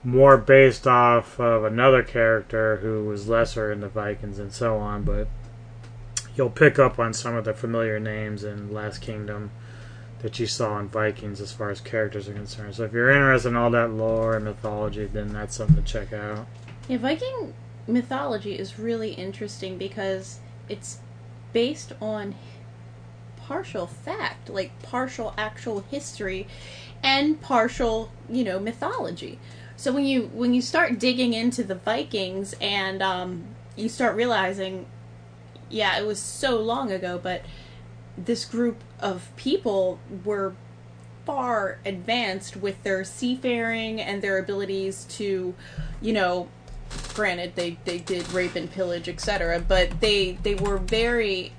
more based off of another character who was lesser in the Vikings and so on, but you'll pick up on some of the familiar names in Last Kingdom that you saw in Vikings as far as characters are concerned. So if you're interested in all that lore and mythology, then that's something to check out. Yeah, Viking mythology is really interesting because it's based on partial fact, like partial actual history and partial, you know, mythology. So when you when you start digging into the Vikings and um, you start realizing, yeah, it was so long ago, but this group of people were far advanced with their seafaring and their abilities to, you know, granted they, they did rape and pillage, etc., but they they were very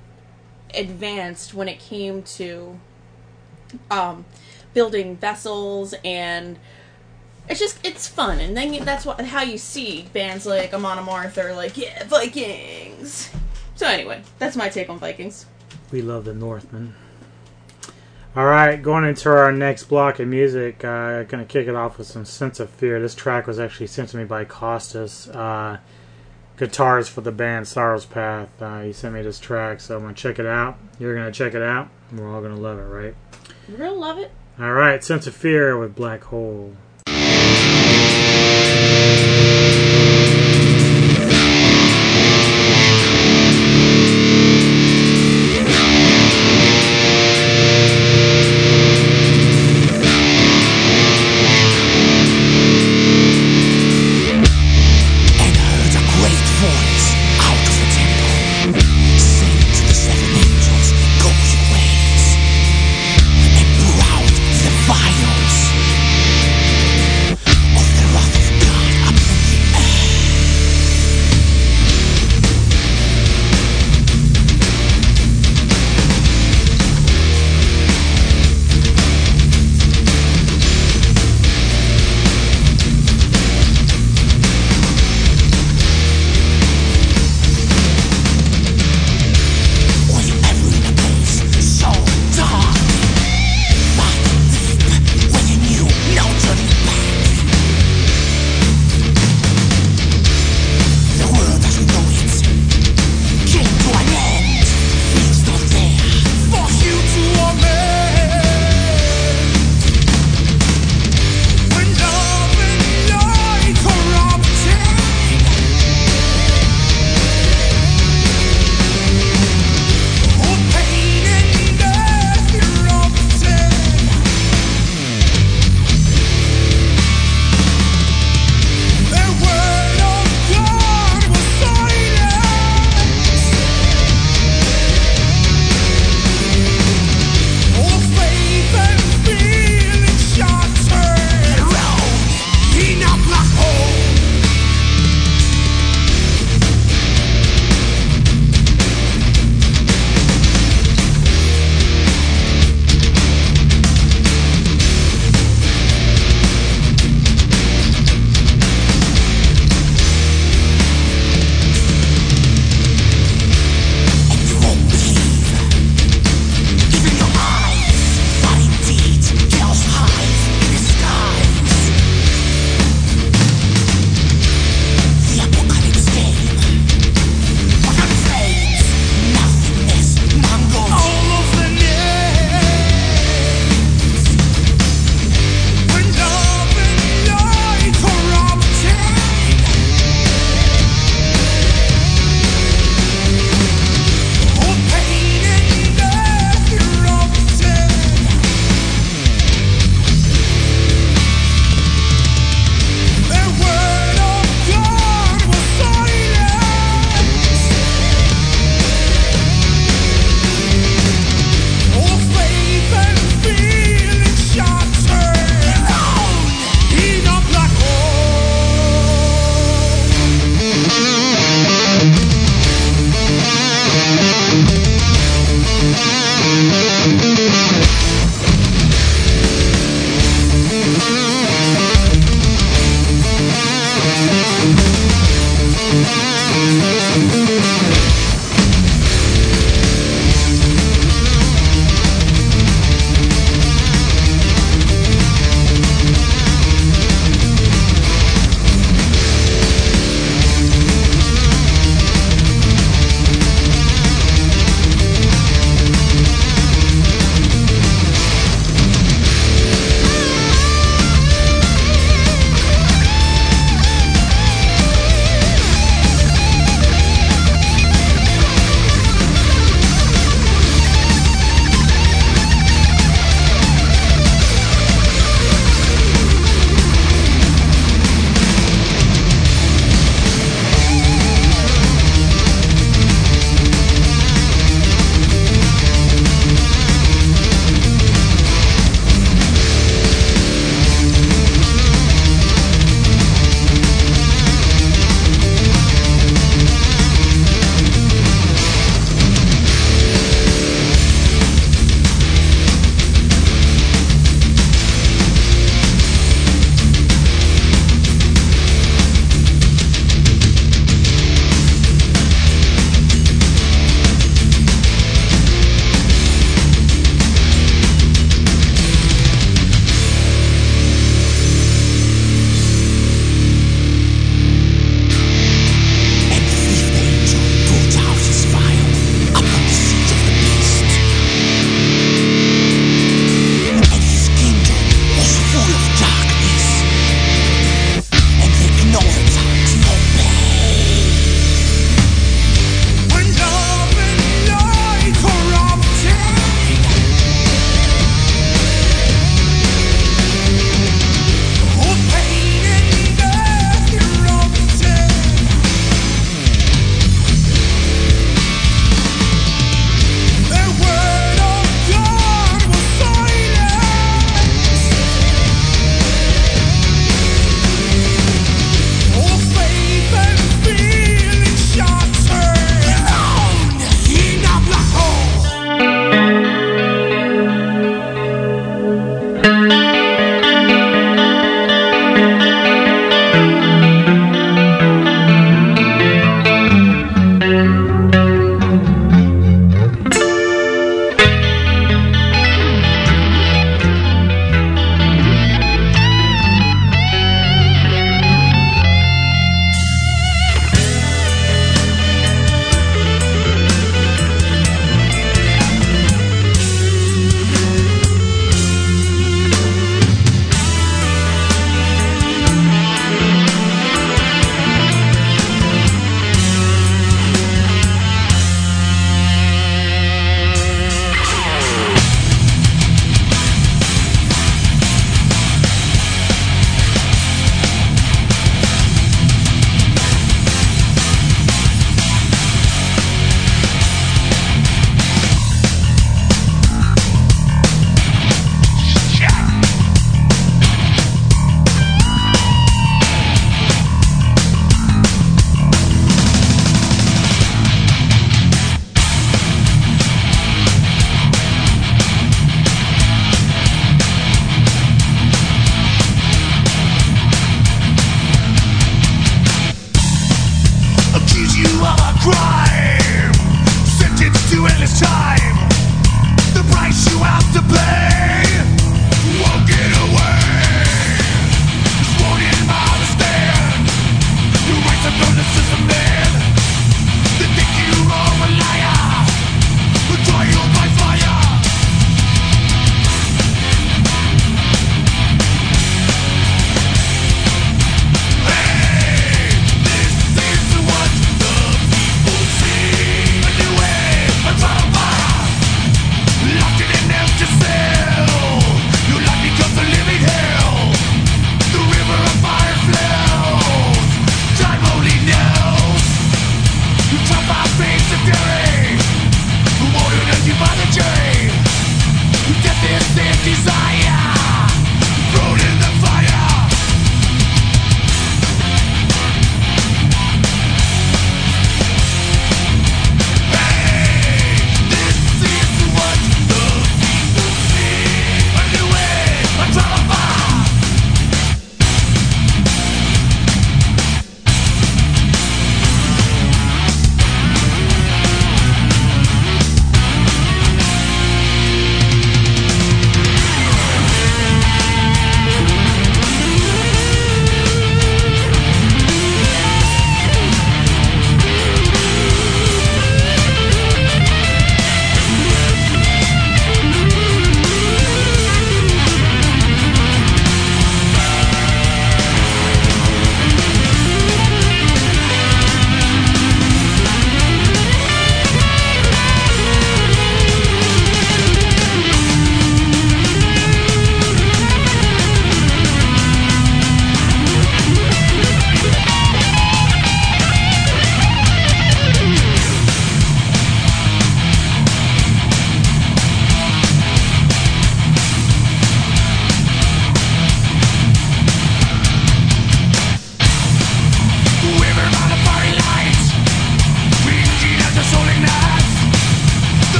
advanced when it came to um, building vessels and it's just it's fun and then you, that's what how you see bands like Amon Amarth are like yeah Vikings. So anyway, that's my take on Vikings. We love the Northmen. All right, going into our next block of music, uh, going to kick it off with some Sense of Fear. This track was actually sent to me by Kostas. Uh, guitarist for the band Sorrow's Path. Uh, he sent me this track, so I'm gonna check it out. You're gonna check it out. We're all gonna love it, right? We're gonna love it. All right, Sense of Fear with Black Hole.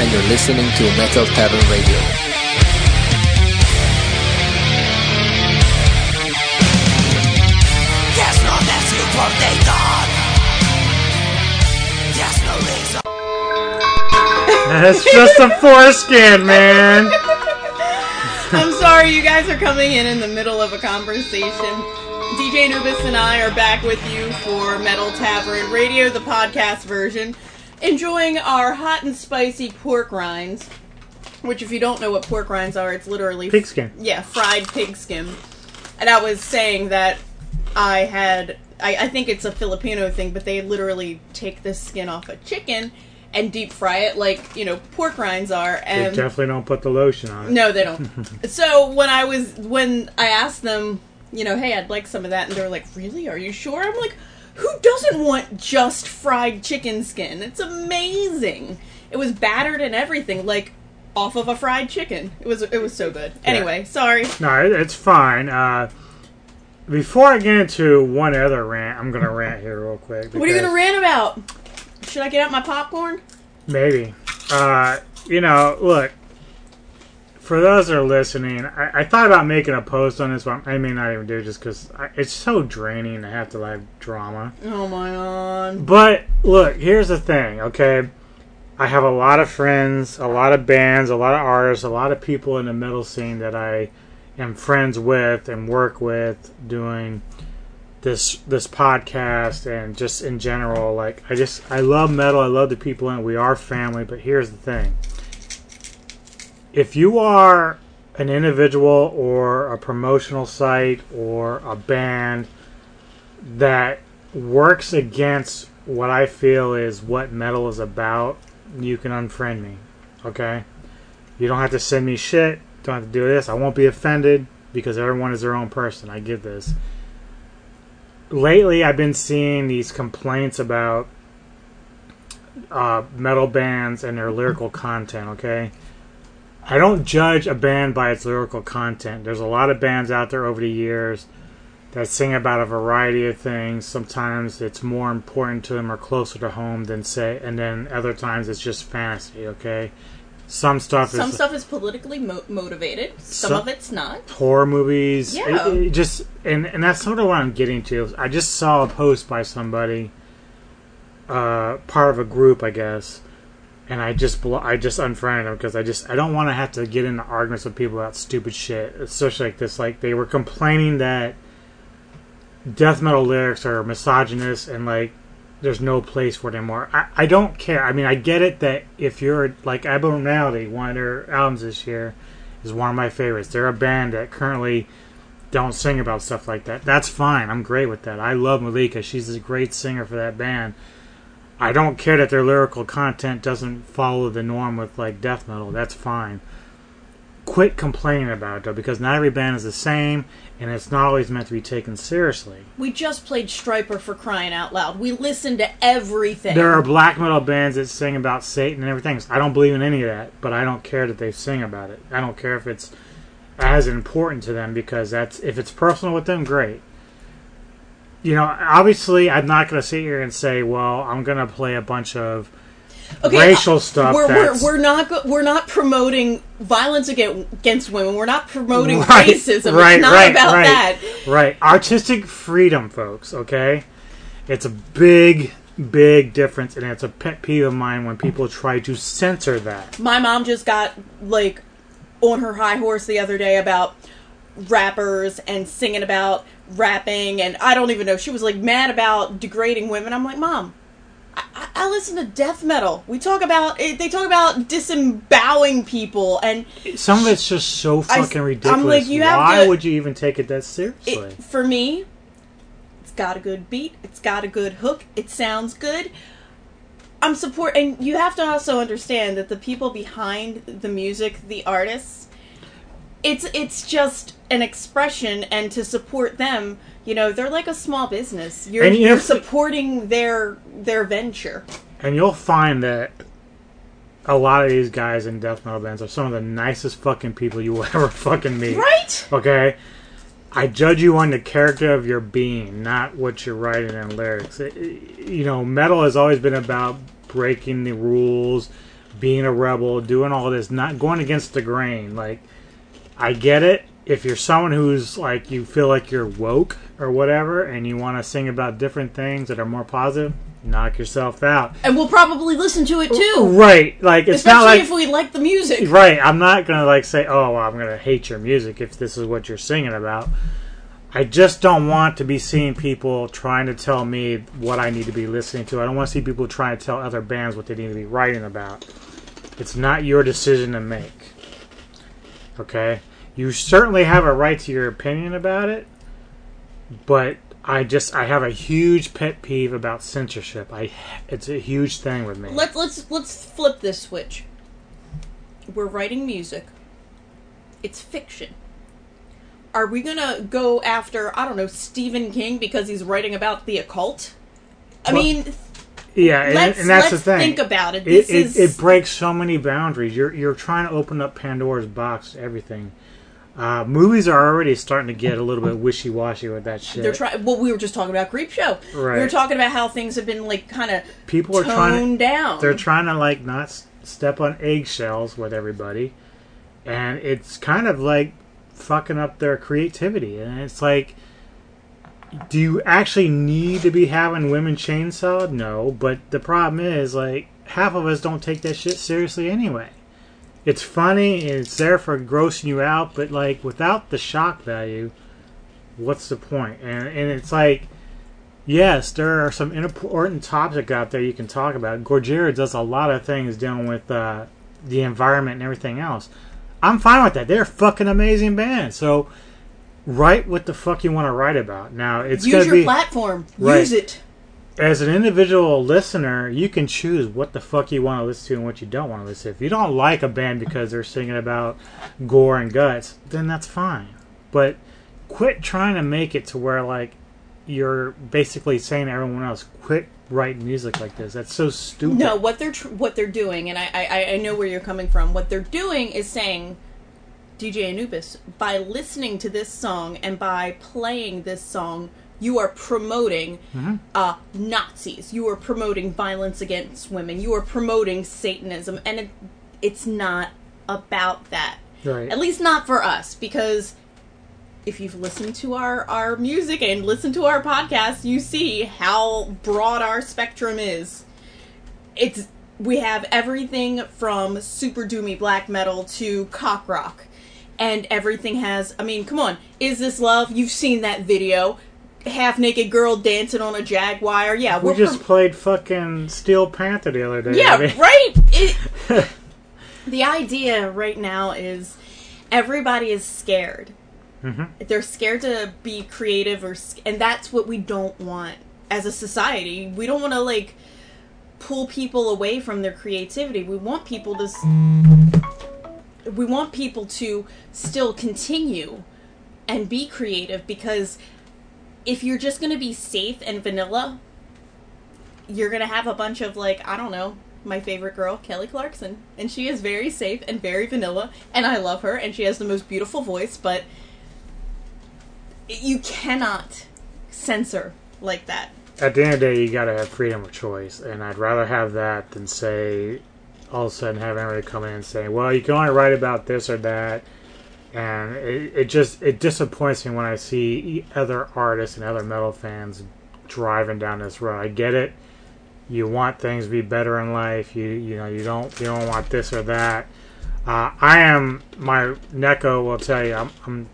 And you're listening to Metal Tavern Radio. There's no mercy for Dayton. There's no reason. It's just a foreskin, man. I'm sorry, you guys are coming in in the middle of a conversation. DJ Anubis and I are back with you for Metal Tavern Radio, the podcast version, enjoying our hot and spicy pork rinds. Which, if you don't know what pork rinds are, it's literally Pigskin. Yeah, fried pig skin. And I was saying that I had, I, I think it's a Filipino thing, but they literally take the skin off a chicken and deep fry it like you know pork rinds are. They And definitely don't put the lotion on it. no, they don't. so when I was when I asked them, you know, hey, I'd like some of that, and they were like, really? Are you sure? I'm like, who doesn't want just fried chicken skin? It's amazing. It was battered and everything, like off of a fried chicken. It was it was so good. Anyway, sorry. No, it- it's fine. Uh, before I get into one other rant, I'm gonna rant here real quick. What are you because- gonna rant about? Should I get out my popcorn? Maybe. Uh, you know, look. For those that are listening, I, I thought about making a post on this, but I may not even do it just because it's so draining to have to like drama. Oh my god. But look, here's the thing, okay? I have a lot of friends, a lot of bands, a lot of artists, a lot of people in the metal scene that I am friends with and work with doing this this podcast and just in general like I just I love metal, I love the people in it. We are family, but here's the thing. If you are an individual or a promotional site or a band that works against what I feel is what metal is about, you can unfriend me. Okay? You don't have to send me shit. Don't have to do this. I won't be offended because everyone is their own person. I get this. Lately, I've been seeing these complaints about uh, metal bands and their lyrical content. Okay, I don't judge a band by its lyrical content. There's a lot of bands out there over the years that sing about a variety of things. Sometimes it's more important to them or closer to home than say, and then other times it's just fantasy. Okay, some stuff Some is stuff is politically mo- motivated. Some Some- of it's not. horror movies. Yeah. It- it just and and that's sort of what I'm getting to. I just saw a post by somebody, uh, part of a group, I guess, and I just blo- I just unfriended them because I just I don't want to have to get into arguments with people about stupid shit, especially like this. Like they were complaining that death metal lyrics are misogynist and like there's no place for it anymore. I, I don't care. I mean, I get it that if you're like Abnormality, one of their albums this year is one of my favorites. They're a band that currently don't sing about stuff like that. That's fine. I'm great with that. I love Mallika. She's a great singer for that band. I don't care that their lyrical content doesn't follow the norm with like death metal. That's fine. Quit complaining about it though, because not every band is the same, and it's not always meant to be taken seriously. We just played Stryper for crying out loud. We listened to everything. There are black metal bands that sing about Satan and everything. I don't believe in any of that, but I don't care that they sing about it. I don't care if it's as important to them because that's if it's personal with them, great. You know, obviously, I'm not going to sit here and say, "Well, I'm going to play a bunch of racial uh, stuff." We're, we're, we're not we're not promoting violence against against women. We're not promoting Right, racism. right, it's not right, about right. that. Right. Artistic freedom, folks, okay? It's a big, big difference, and it's a pet peeve of mine when people try to censor that. My mom just got like on her high horse the other day about rappers and singing about rapping, and I don't even know. She was like mad about degrading women. I'm like, mom. I, I- I listen to death metal. We talk about eh, they talk about disemboweling people, and Some of it's just so I- fucking I'm ridiculous. like, you have Why to- would you even take it that seriously? it, for me, it's got a good beat. It's got a good hook. It sounds good. I'm support, and you have to also understand that the people behind the music, the artists, it's it's just an expression, and to support them, you know, they're like a small business. You're, And you you're supporting their their venture. And you'll find that a lot of these guys in death metal bands are some of the nicest fucking people you will ever fucking meet. Right? Okay? I judge you on the character of your being, not what you're writing in lyrics. It- you know, metal has always been about breaking the rules, being a rebel, doing all this, not going against the grain. Like, I get it. If you're someone who's like, you feel like you're woke or whatever, and you want to sing about different things that are more positive, knock yourself out. And we'll probably listen to it too. Right. Like, it's Especially not like. if we like the music. Right. I'm not gonna like say, "Oh, well, I'm gonna hate your music" if this is what you're singing about. I just don't want to be seeing people trying to tell me what I need to be listening to. I don't want to see people trying to tell other bands what they need to be writing about. It's not your decision to make. Okay? You certainly have a right to your opinion about it, but I just I have a huge pet peeve about censorship. I it's a huge thing with me. Let's let's let's flip this switch. We're writing music. It's fiction. Are we gonna go after I don't know Stephen King because he's writing about the occult? I Well, mean, Yeah, and, and that's let's the thing. think about it. It, This it, is- it breaks so many boundaries. You're you're trying to open up Pandora's box everything. Uh, movies are already starting to get a little bit wishy washy with that shit. they're trying. Well, we were just talking about Creepshow. Right. We were talking about how things have been like kind of People are trying to, down. They're trying to like not s- step on eggshells with everybody, and it's kind of like fucking up their creativity. And it's like, do you actually need to be having women chainsawed? No, but the problem is like half of us don't take that shit seriously anyway. It's funny and it's there for grossing you out, but like without the shock value, what's the point? And and it's like yes, there are some important topics out there you can talk about. Gojira does a lot of things dealing with uh, the environment and everything else. I'm fine with that. They're a fucking amazing band. So write what the fuck you want to write about. Now it's Use your be platform. Right. Use it. As an individual listener, you can choose what the fuck you want to listen to and what you don't want to listen to. If you don't like a band because they're singing about gore and guts, then that's fine. But quit trying to make it to where like you're basically saying to everyone else, quit writing music like this. That's so stupid. No, what they're tr- what they're doing, and I, I I know where you're coming from. What they're doing is saying, DJ Anubis, by listening to this song and by playing this song, you are promoting Mhm. uh, Nazis. You are promoting violence against women. You are promoting Satanism, and it, it's not about that. Right. At least not for us, because if you've listened to our, our music and listened to our podcast, you see how broad our spectrum is. It's we have everything from super doomy black metal to cock rock. And everything has I mean, come on, is this love? You've seen that video. Half naked girl dancing on a jaguar. Yeah, we just played fucking Steel Panther the other day. yeah, I mean- right. It, the idea right now is everybody is scared. Mhm. They're scared to be creative, or and that's what we don't want as a society. We don't want to like pull people away from their creativity. We want people to. s- We want people to still continue and be creative because if you're just going to be safe and vanilla, you're gonna have a bunch of like I don't know my favorite girl Kelly Clarkson, and she is very safe and very vanilla, and I love her, and she has the most beautiful voice, but you cannot censor like that. At the end of the day, you gotta have freedom of choice, and I'd rather have that than say all of a sudden have everybody come in and say, "Well, you can only write about this or that," and it, it just it disappoints me when I see other artists and other metal fans driving down this road. I get it. You want things to be better in life. You you know you don't you don't want this or that. Uh, I am my Neko will tell you I'm, I'm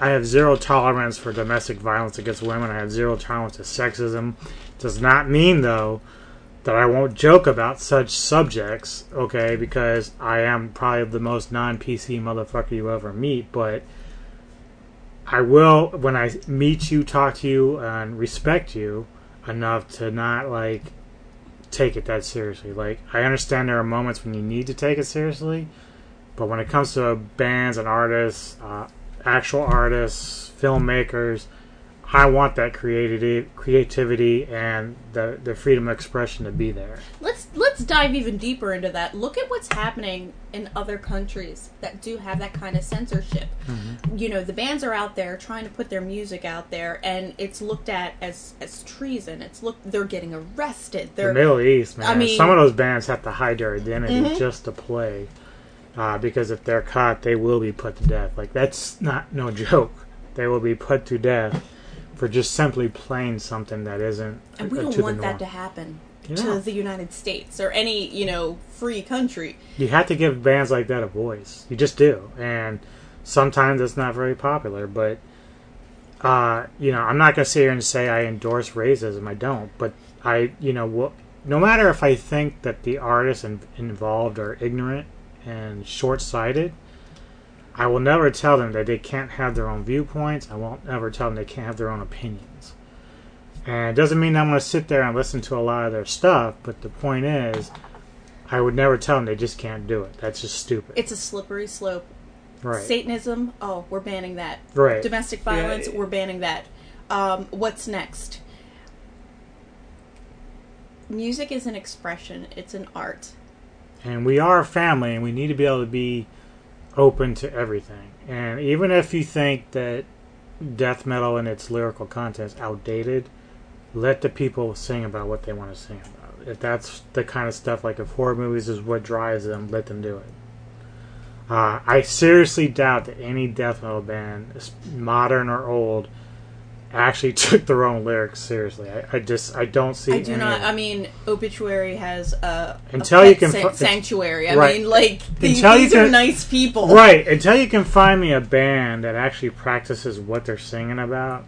I have zero tolerance for domestic violence against women. I have zero tolerance to sexism. Does not mean though that I won't joke about such subjects, okay? Because I am probably the most non-PC motherfucker you ever meet, but I will when I meet you, talk to you, and respect you enough to not like take it that seriously. Like I understand there are moments when you need to take it seriously, but when it comes to bands and artists, uh, actual artists, filmmakers, I want that creativity, creativity, and the the freedom of expression to be there. Let's let's dive even deeper into that, look at what's happening in other countries that do have that kind of censorship. Mm-hmm. You know, the bands are out there trying to put their music out there, and it's looked at as as treason. It's look they're getting arrested. They're the Middle East, man. I mean, some of those bands have to hide their identity Mhm. just to play, uh, because if they're caught, they will be put to death. Like that's not no joke. They will be put to death for just simply playing something that isn't. and we don't to want that to happen Yeah. to the United States or any you know free country. You have to give bands like that a voice. You just do, and sometimes it's not very popular. But uh, you know, I'm not gonna sit here and say I endorse racism. I don't. But I, you know, no matter if I think that the artists in- involved are ignorant and short-sighted, I will never tell them that they can't have their own viewpoints. I won't ever tell them they can't have their own opinions. And it doesn't mean I'm going to sit there and listen to a lot of their stuff, but the point is, I would never tell them they just can't do it. That's just stupid. It's a slippery slope. Right. Satanism, oh, we're banning that. Right. Domestic violence, it- we're banning that. Um, what's next? Music is an expression. It's an art. and we are a family and we need to be able to be open to everything. And even if you think that death metal and its lyrical content is outdated let the people sing about what they want to sing about. If that's the kind of stuff like if horror movies is what drives them let them do it. Uh, i seriously doubt that any death metal band modern or old actually took their own lyrics seriously i, I just i don't see I do not. I mean, Obituary has a, Until a you can san- sanctuary. I Right. mean, like these, these are nice people, Right. Until you can find me a band that actually practices what they're singing about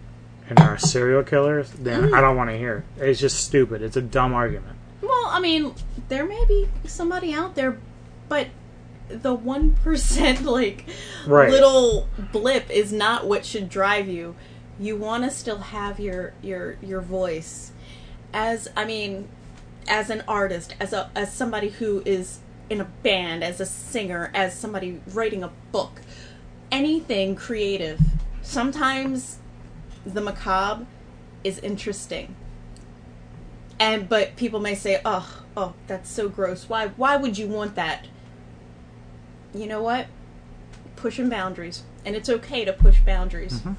and are serial killers, then Mm. I don't want to hear it. It's just stupid. It's a dumb argument. Well, I mean, there may be somebody out there, but the one percent like Right. little blip is not what should drive you. You want to still have your your your voice, as I mean, as an artist, as a as somebody who is in a band, as a singer, as somebody writing a book, anything creative. Sometimes the macabre is interesting. And but people may say oh oh that's so gross. Why why would you want that? You know what? Pushing boundaries. And it's okay to push boundaries. Mhm.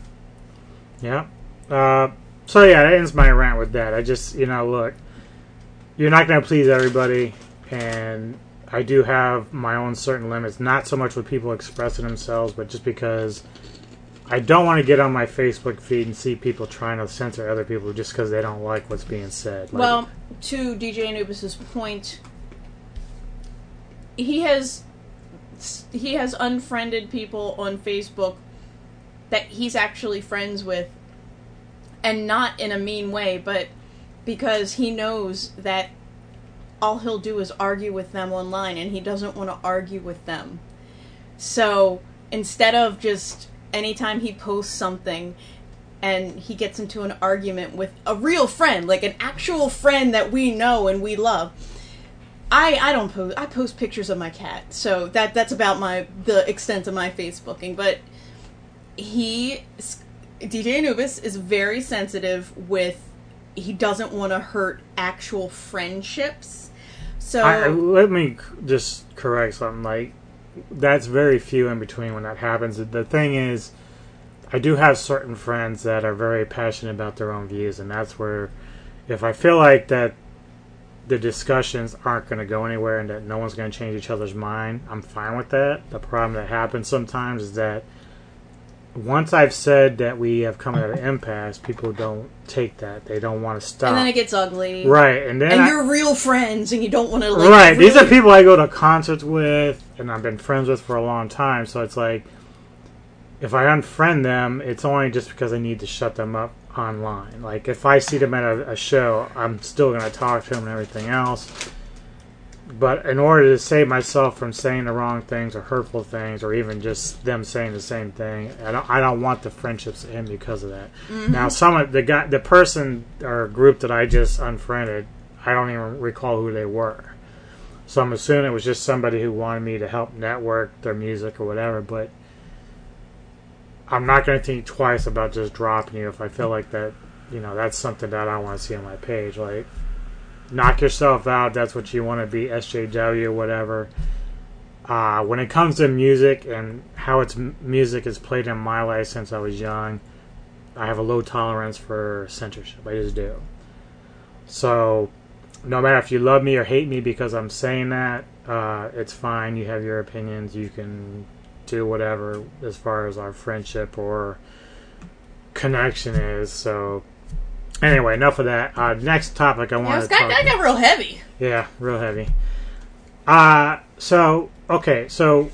Yeah. Uh, so yeah, that ends my rant with that. I just, you know, look, you're not going to please everybody, and I do have my own certain limits. Not so much with people expressing themselves, but just because I don't want to get on my Facebook feed and see people trying to censor other people just because they don't like what's being said. Like, well to dj anubis's point he has he has unfriended people on facebook that he's actually friends with and not in a mean way but because he knows that all he'll do is argue with them online and he doesn't want to argue with them so instead of just anytime he posts something and he gets into an argument with a real friend, like an actual friend that we know and we love. I I don't post I post pictures of my cat. So that that's about my the extent of my Facebooking, but he DJ Anubis is very sensitive with he doesn't want to hurt actual friendships. So I, let me just correct something. Like that's very few in between when that happens. The thing is, I do have certain friends that are very passionate about their own views, and that's where, if I feel like that the discussions aren't going to go anywhere and that no one's going to change each other's mind, I'm fine with that. The problem that happens sometimes is that once I've said that we have come at an impasse, people don't take that. They don't want to stop. and then it gets ugly. Right, and then and I- you're real friends and you don't want to like right. These are people I go to concerts with and I've been friends with for a long time. So it's like, if I unfriend them, it's only just because I need to shut them up online. Like if I see them at a, a show, I'm still going to talk to them and everything else. But in order to save myself from saying the wrong things or hurtful things, or even just them saying the same thing, I don't. I don't want the friendships to end because of that. Mhm. Now, some of the guy, the person or group that I just unfriended, I don't even recall who they were. So I'm assuming it was just somebody who wanted me to help network their music or whatever. But I'm not going to think twice about just dropping you if I feel like that. You know, that's something that I want to see on my page. Like, knock yourself out. That's what you want to be, SJW, whatever. Uh, when it comes to music and how its music is played in my life since I was young, I have a low tolerance for censorship. I just do. So, no matter if you love me or hate me because I'm saying that, uh, it's fine. You have your opinions. You can do whatever as far as our friendship or connection is. So, anyway, enough of that. Uh, next topic I Yeah, want to talk that got real heavy. yeah, real heavy. Uh so okay, so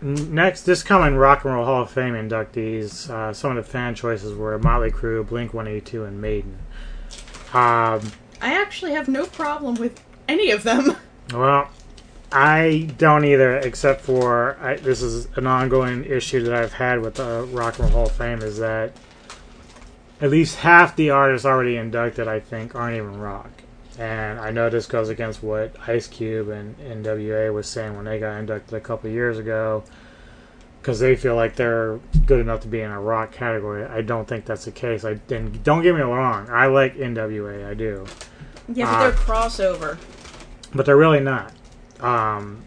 next this coming Rock and Roll Hall of Fame inductees, uh, some of the fan choices were Motley Crue, Blink One Eighty Two, and Maiden. Um, I actually have no problem with any of them. well, I don't either, except for I, this is an ongoing issue that I've had with the Rock and Roll Hall of Fame is that at least half the artists already inducted, I think, aren't even rock. And I know this goes against what Ice Cube and NWA was saying when they got inducted a couple of years ago, because they feel like they're good enough to be in a rock category. I don't think that's the case. I and don't get me wrong, I like NWA, I do, Yeah, but Uh, they're crossover. but they're really not. Um,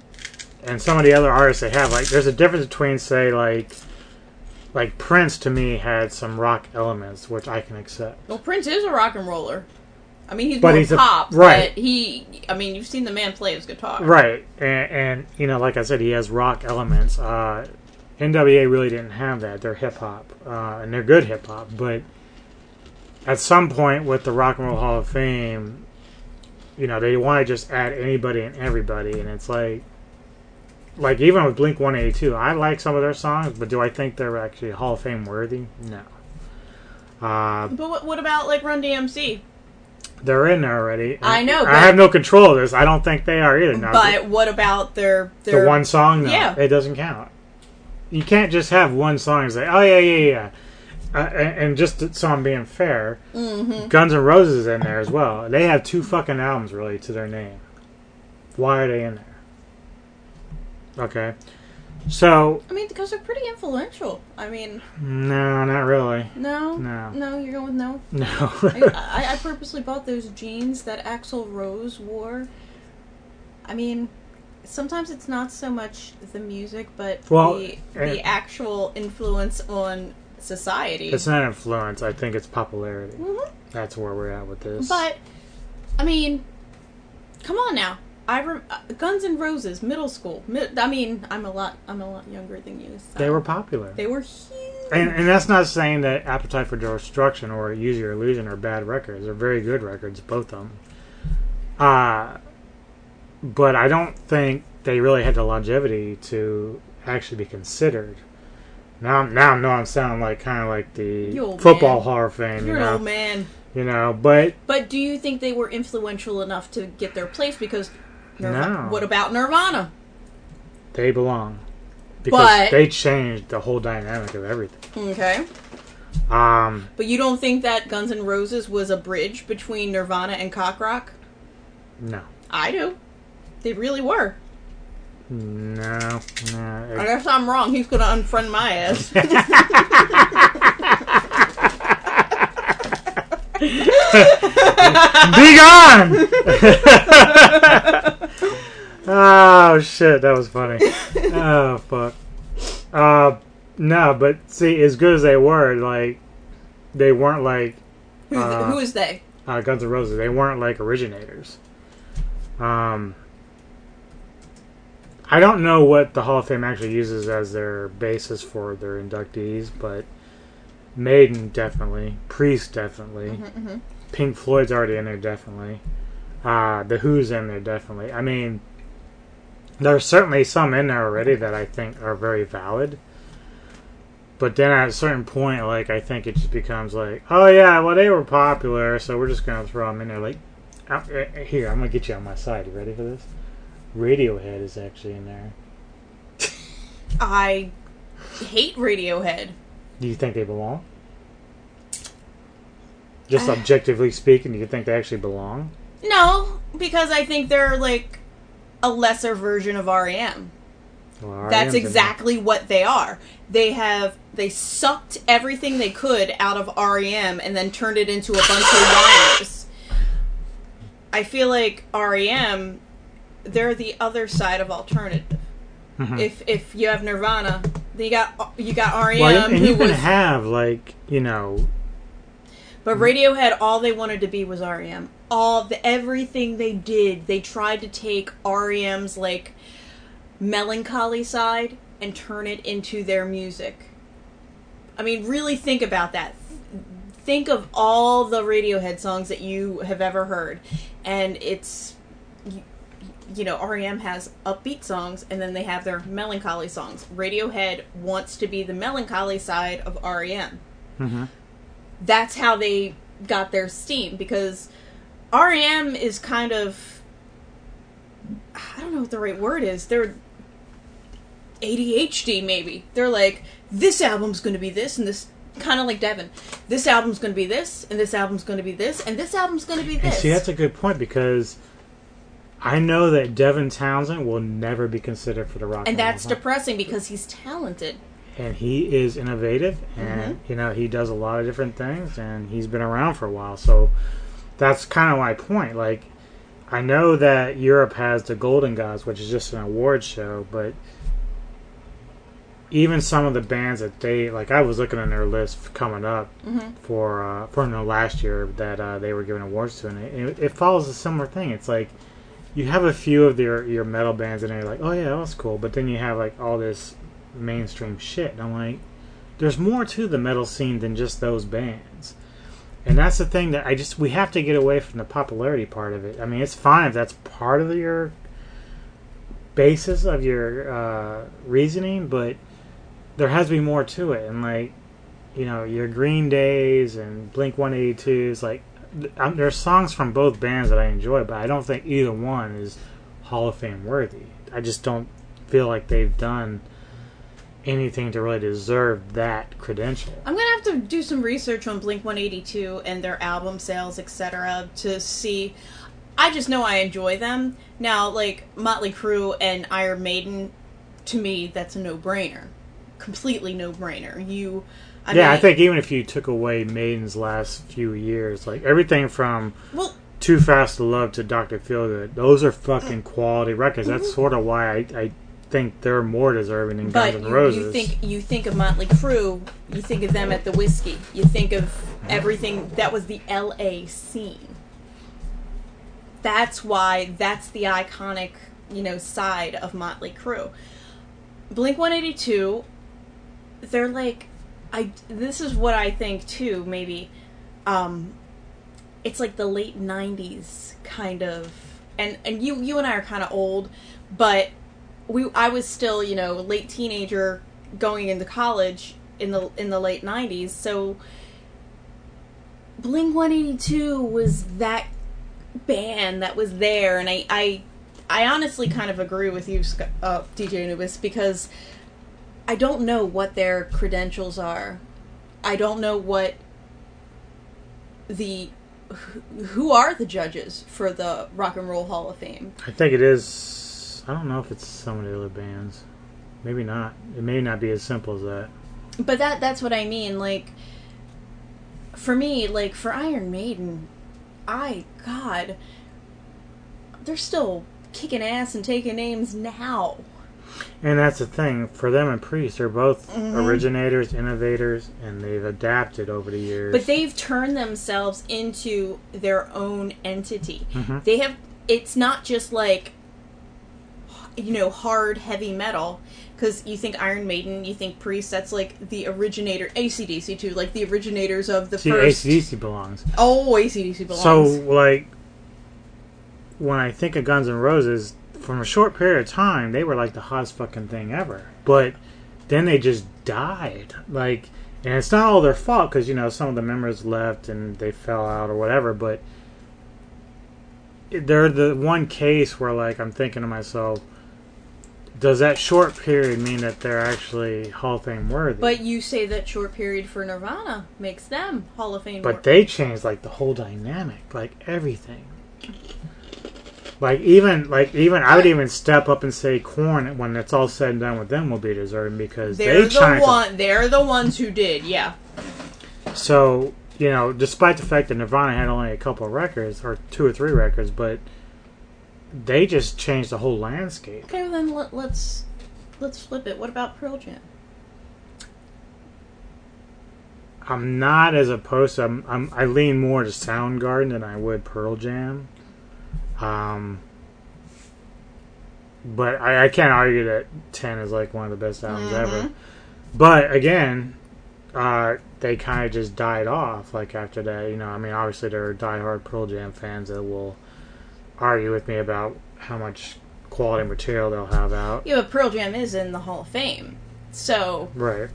and some of the other artists they have, like, there's a difference between, say, like, like Prince to me had some rock elements, which I can accept. Well, Prince is a rock and roller. I mean, he's But more he's a- pop, right. but he. I mean, you've seen the man play his guitar, Right, and, and you know, like I said, he has rock elements. Uh, NWA really didn't have that. They're hip hop, uh, and they're good hip hop. But at some point, with the Rock and Roll Hall of Fame, you know, they want to just add anybody and everybody, and it's like, like even with Blink One Eighty Two, I like some of their songs, but do I think they're actually Hall of Fame worthy? No. Uh, But what, what about like Run DMC? they're in there already. I know, I have no control of this. I don't think they are either. Now, But what about their their the one song, no, Yeah, it doesn't count. You can't just have one song and say, "Oh yeah, yeah, yeah." Uh, and, and just so I'm being fair, Mhm. Guns N' Roses is in there as well. They have two fucking albums really to their name. Why are they in there? Okay, so I mean, because they're pretty influential. I mean, no, not really. no, No. no, you're going with no. No. I, I, purposely bought those jeans that Axl Rose wore. I mean, sometimes it's not so much the music, but Well, the the actual influence on society. It's not influence. I think it's popularity. Mhm. That's where we're at with this. But I mean, come on now. I rem- uh, Guns N' Roses, middle school. I mean, I'm a lot. I'm a lot younger than you. So. they were popular. They were huge. And, and that's not saying that Appetite for Destruction or Use Your Illusion are bad records. They're very good records, both of them. Uh, but I don't think they really had the longevity to actually be considered. Now, now I know I'm sounding like kind of like the football man. Of Fame, You're you an know. old man. You know, but But do you think they were influential enough to get their place? Because Nirv- No. what about Nirvana? they belong because But- they changed the whole dynamic of everything. Okay. Um, But you don't think that Guns N' Roses was a bridge between Nirvana and cock rock? no, I do. They really were. no, no. I guess I'm wrong. He's gonna unfriend my ass. Be gone! oh shit, that was funny. Oh fuck. Uh, no, but see, as good as they were, like they weren't like uh, who is they? uh, Guns N' Roses. They weren't like originators. Um, I don't know what the Hall of Fame actually uses as their basis for their inductees, but Maiden definitely, Priest definitely, Mhm, mhm. Pink Floyd's already in there definitely, uh, the Who's in there definitely. I mean, there's certainly some in there already that I think are very valid. But then at a certain point, like I think it just becomes like, oh yeah, well they were popular, so we're just gonna throw them in there. Like, uh, uh, here I'm gonna get you on my side. You ready for this? Radiohead is actually in there. I hate Radiohead. Do you think they belong? Just objectively speaking, do you think they actually belong? No, because I think they're like a lesser version of REM. Well, That's REM's in there. exactly what they are. They have they sucked everything they could out of REM and then turned it into a bunch of whiners. I feel like REM, they're the other side of alternative. Mhm. If if you have Nirvana, then you got you got REM, well, and who you can was, have like you know but Radiohead, all they wanted to be was REM. All the everything they did, they tried to take REM's like melancholy side and turn it into their music. I mean, really think about that. Think of all the Radiohead songs that you have ever heard, and it's you know REM has upbeat songs, and then they have their melancholy songs. Radiohead wants to be the melancholy side of REM hmm that's how they got their steam because REM is kind of I don't know what the right word is. They're ADHD maybe. They're like this album's going to be this and this kind of like Devin. This album's going to be this and this album's going to be this and this album's going to be And this. see, that's a good point because I know that Devin Townsend will never be considered for the Rock and that's Hall depressing because he's talented. and he is innovative, and Mhm. you know he does a lot of different things, and he's been around for a while. So that's kind of my point. Like, I know that Europe has the Golden Gods, which is just an award show, but even some of the bands that they like, I was looking on their list coming up Mhm. for uh, for no last year that uh, they were giving awards to, and it, it follows a similar thing. It's like you have a few of your your metal bands, and you're like, oh yeah, that was cool, but then you have like all this mainstream shit, and I'm like, there's more to the metal scene than just those bands. And that's the thing that I just we have to get away from the popularity part of it. I mean, it's fine if that's part of your basis of your uh, reasoning, but there has to be more to it. And like, you know, your Green Days and Blink One Eighty Twos, like, th- um, there's songs from both bands that I enjoy, but I don't think either one is Hall of Fame worthy. I just don't feel like they've done anything to really deserve that credential. I'm gonna have to do some research on Blink 182 and their album sales, etc., to see. I just know I enjoy them. Now, like Motley Crue and Iron Maiden, to me, that's a no-brainer. Completely no-brainer. You, I yeah, mean, I think even if you took away Maiden's last few years, like everything from Well- Too Fast to Love to Doctor Feelgood, those are fucking quality records. That's Mhm. sort of why I, I think they're more deserving than But Guns N' Roses. you think you think of Motley Crue, you think of them at the whiskey. You think of everything that was the L.A. scene. That's why that's the iconic, you know, side of Motley Crue. Blink One Eighty Two, they're like, I. This is what I think too. Maybe, um, it's like the late '90s kind of, and and you you and I are kind of old, but we I was still you know late teenager going into college in the in the late 90s so Blink 182 was that band that was there and I I I honestly kind of agree with you uh, DJ Anubis because I don't know what their credentials are I don't know what the who- are the judges for the Rock and Roll Hall of Fame I think it is. I don't know if it's some of the other bands. Maybe not. It may not be as simple as that. But that that's what I mean. Like for me, like for Iron Maiden, I God, they're still kicking ass and taking names now. And that's the thing for them and Priest. They're both Mhm. originators, innovators, and they've adapted over the years. But they've turned themselves into their own entity. Mhm. They have. It's not just like you know hard heavy metal because you think Iron Maiden, you think Priest. That's like the originator. ACDC too, like the originators of the See, first. ACDC belongs. Oh, ACDC belongs. So, like, when I think of Guns N' Roses, from a short period of time, they were like the hottest fucking thing ever. But then they just died. Like, and it's not all their fault because, you know, some of the members left and they fell out or whatever, but they're the one case where, like, I'm thinking to myself, does that short period mean that they're actually Hall of Fame worthy? But you say that short period for Nirvana makes them Hall of Fame. But wor- they changed like the whole dynamic, like everything. Like even like even I would even step up and say Korn when it's all said and done with them will be deserving because they're they the one. They're the ones who did. Yeah. So you know, despite the fact that Nirvana had only a couple of records or two or three records, but they just changed the whole landscape. Okay, well then let, let's let's flip it. What about Pearl Jam? I'm not as opposed to. I'm, I'm I lean more to Soundgarden than I would Pearl Jam. Um, but I, I can't argue that Ten is like one of the best albums ever. But again, uh, they kind of just died off. Like after that, you know. I mean, obviously there are diehard Pearl Jam fans that will argue with me about how much quality material they'll have out. Yeah, but Pearl Jam is in the Hall of Fame, so Right.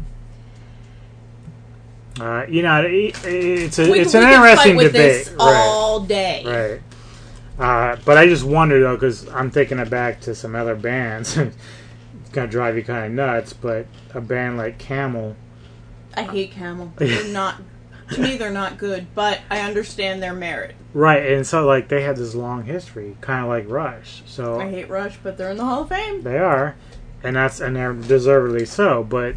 Uh, you know, it, it's a we, it's we an interesting debate. this all day. Right. Uh, but I just wonder though, because I'm thinking it back to some other bands. it's gonna drive you kind of nuts, but a band like Camel. I hate Camel. They're not. To me, they're not good, but I understand their merit. Right, and so like they have this long history, kind of like Rush. So I hate Rush, but they're in the Hall of Fame. They are, and that's and they're deservedly so. But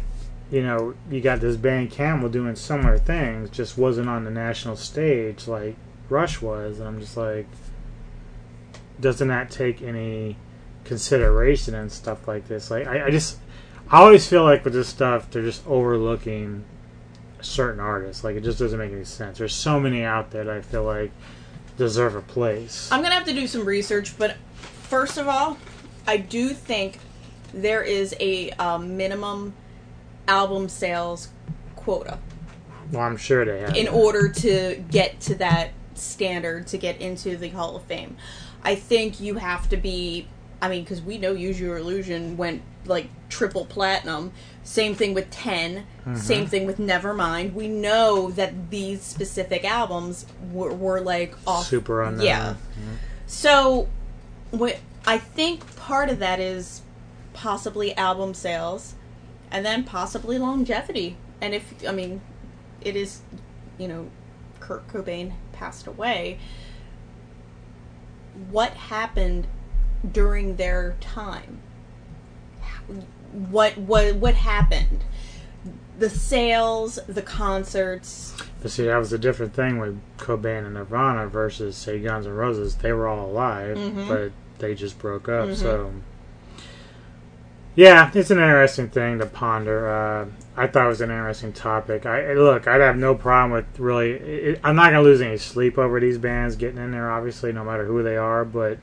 you know, you got this band Camel doing similar things, just wasn't on the national stage like Rush was. And I'm just like, doesn't that take any consideration and stuff like this? Like, I, I just, I always feel like with this stuff, they're just overlooking certain artists. Like, it just doesn't make any sense. There's so many out there that I feel like deserve a place. I'm gonna have to do some research, but first of all, I do think there is a um, minimum album sales quota Well, I'm sure they have. in order to get to that standard to get into the Hall of Fame. I think you have to be. I mean, because we know Use Your Illusion went like triple platinum. Same thing with 10 Mhm. Same thing with Nevermind. We know that these specific albums were, were like off. Superunknown. Yeah. So, what I think part of that is possibly album sales, and then possibly longevity. And if I mean, it is, you know, Kurt Cobain passed away. What happened during their time? What what what happened? The sales, the concerts. But see, that was a different thing with Cobain and Nirvana versus, say, Guns N' Roses. They were all alive, Mhm. but they just broke up. Mhm. So, yeah, it's an interesting thing to ponder. Uh, I thought it was an interesting topic. I look, I'd have no problem with really. It, I'm not going to lose any sleep over these bands getting in there. Obviously, no matter who they are, but.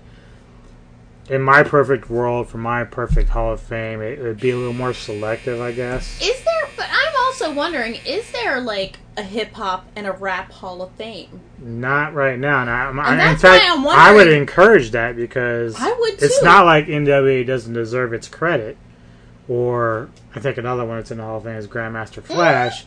In my perfect world, for my perfect Hall of Fame, it would be a little more selective, I guess. Is there? But I'm also wondering: is there like a hip hop and a rap Hall of Fame? Not right now. And, I, I- And in that's fact, why I'm wondering, I would encourage that because I would it's not like NWA doesn't deserve its credit, or I think another one that's in the Hall of Fame is Grandmaster Flash.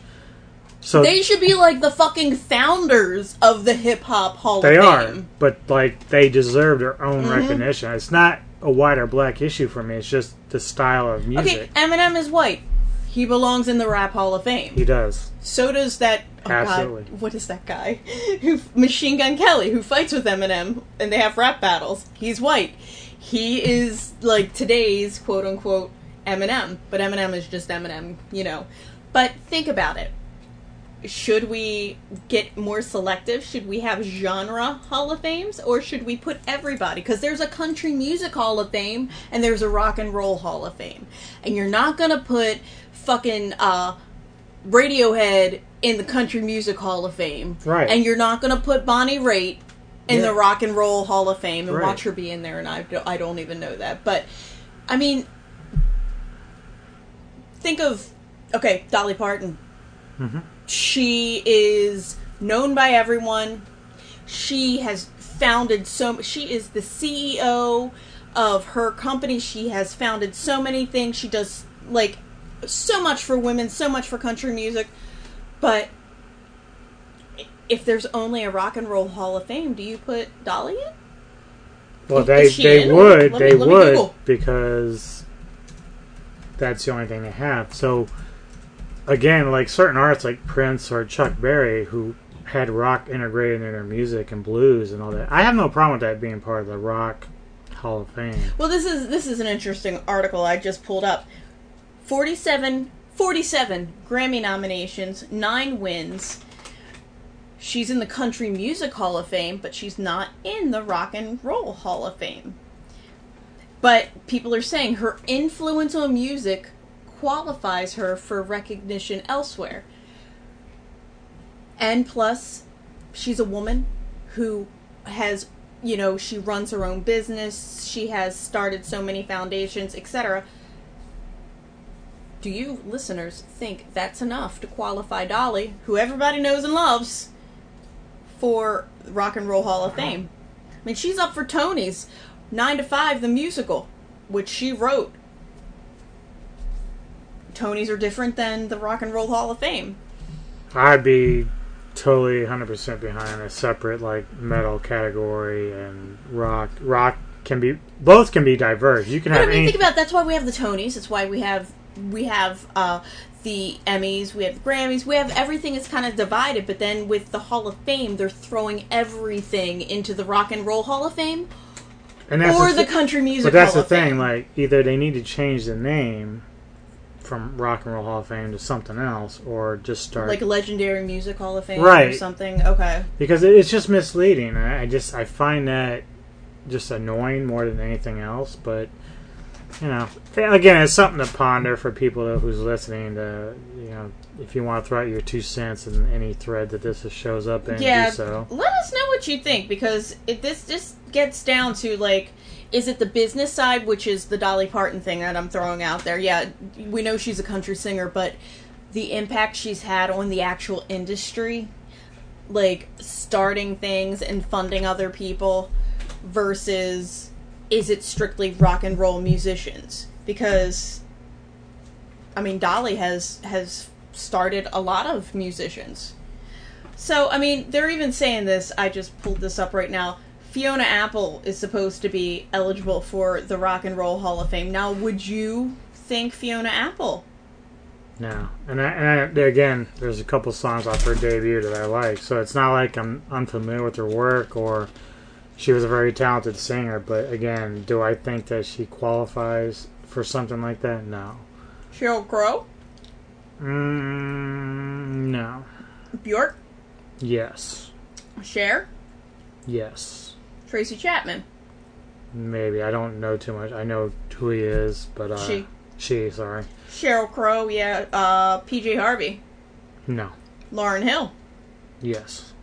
So they should be like the fucking founders of the hip hop Hall they of Fame. They are, but like they deserve their own Mhm. recognition. It's not a white or black issue for me. It's just the style of music. Okay, Eminem is white. He belongs in the Rap Hall of Fame. He does. So does that. Oh Absolutely. God, what is that guy? Who Machine Gun Kelly, who fights with Eminem, and they have rap battles. He's white. He is like today's quote unquote Eminem, but Eminem is just Eminem, you know. But think about it. Should we get more selective? Should we have genre Hall of Fames, or should we put everybody? Because there's a country music Hall of Fame and there's a rock and roll Hall of Fame, and you're not gonna put fucking uh, Radiohead in the Country Music Hall of Fame. Right. And you're not going to put Bonnie Raitt in Yeah. the Rock and Roll Hall of Fame and Right. watch her be in there, and I I don't even know that. But, I mean, think of, okay, Dolly Parton. Mm-hmm. She is known by everyone. She has founded so she is the CEO of her company. She has founded so many things. She does like so much for women, so much for country music. But if there's only a rock and roll hall of fame, do you put Dolly in? Well, they they in? would me- they would Google. because that's the only thing they have. So again, like certain artists like Prince or Chuck Berry who had rock integrated in their music and blues and all that. I have no problem with that being part of the rock Hall of Fame. Well, this is this is an interesting article I just pulled up. 47, 47 Grammy nominations, nine wins. she's in the Country Music Hall of Fame, but she's not in the Rock and Roll Hall of Fame. But people are saying her influence on music qualifies her for recognition elsewhere. And plus, she's a woman who has, you know, she runs her own business, she has started so many foundations, etc. Do you listeners think that's enough to qualify Dolly, who everybody knows and loves, for Rock and Roll Hall of uh-huh. Fame? I mean, she's up for Tony's 9 to 5 the musical, which she wrote. Tonys are different than the Rock and Roll Hall of Fame. I'd be totally 100% behind a separate like metal category and rock. Rock can be both can be diverse. You can But I have mean, any. think about that's why we have the Tonys. That's why we have we have uh, the Emmys, we have the Grammys, we have everything is kind of divided. But then with the Hall of Fame, they're throwing everything into the Rock and Roll Hall of Fame. And that's or thi- the Country Music But that's Hall the thing. Like either they need to change the name from Rock and Roll Hall of Fame to something else, or just start like Legendary Music Hall of Fame or Right. something. Okay. because it's just misleading. I I just I find that just annoying more than anything else. But you know, again, it's something to ponder for people who's listening. To you know, if you want to throw out your two cents in any thread that this shows up in, yeah. so. Let us know what you think because it, this just gets down to like. Is it the business side, which is the Dolly Parton thing that I'm throwing out there? Yeah, we know she's a country singer, but the impact she's had on the actual industry, like starting things and funding other people, versus is it strictly rock and roll musicians? Because I mean, Dolly has has started a lot of musicians. So, I mean, they're even saying this. I just pulled this up right now. Fiona Apple is supposed to be eligible for the Rock and Roll Hall of Fame. Now, would you think Fiona Apple? No, and, I, and I, again, there's a couple songs off her debut that I like, so it's not like I'm unfamiliar with her work or she was a very talented singer. But again, do I think that she qualifies for something like that? No. Sheryl Crow? Mm, no. Bjork? Yes. Cher? Yes. Tracy Chapman? Maybe I don't know too much. I know who he is, but uh, She. She. Sorry. Sheryl Crow, yeah. Uh, PJ Harvey? No. Lauryn Hill? Yes.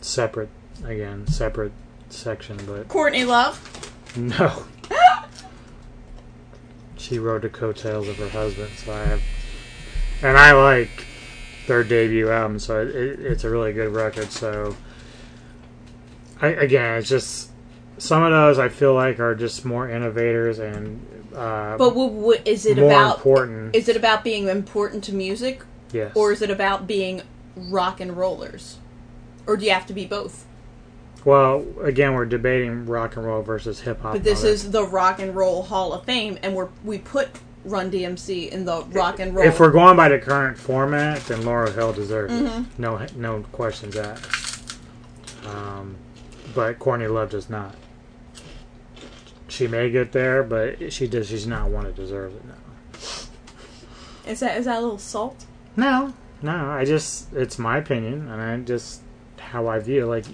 Separate again. Separate section, but Courtney Love? no. she rode the coattails of her husband, so I have, and I like their debut album, so it, it, it's a really good record. So, I, again, it's just some of those I feel like are just more innovators and. Uh, But w- w- is it more about important? Is it about being important to music, Yes. or is it about being rock and rollers, or do you have to be both? Well, again, we're debating rock and roll versus hip hop. But this is the Rock and Roll Hall of Fame, and we're we put Run DMC in the Rock and Roll. If we're going by the current format, then Lauryn Hill deserves Mhm. it. No, no questions asked. Um, but Courtney Love does not. She may get there, but she does. She's not one that deserves it. No. is that is that a little salt? No, no. I just it's my opinion, and I just how I view. it. Like,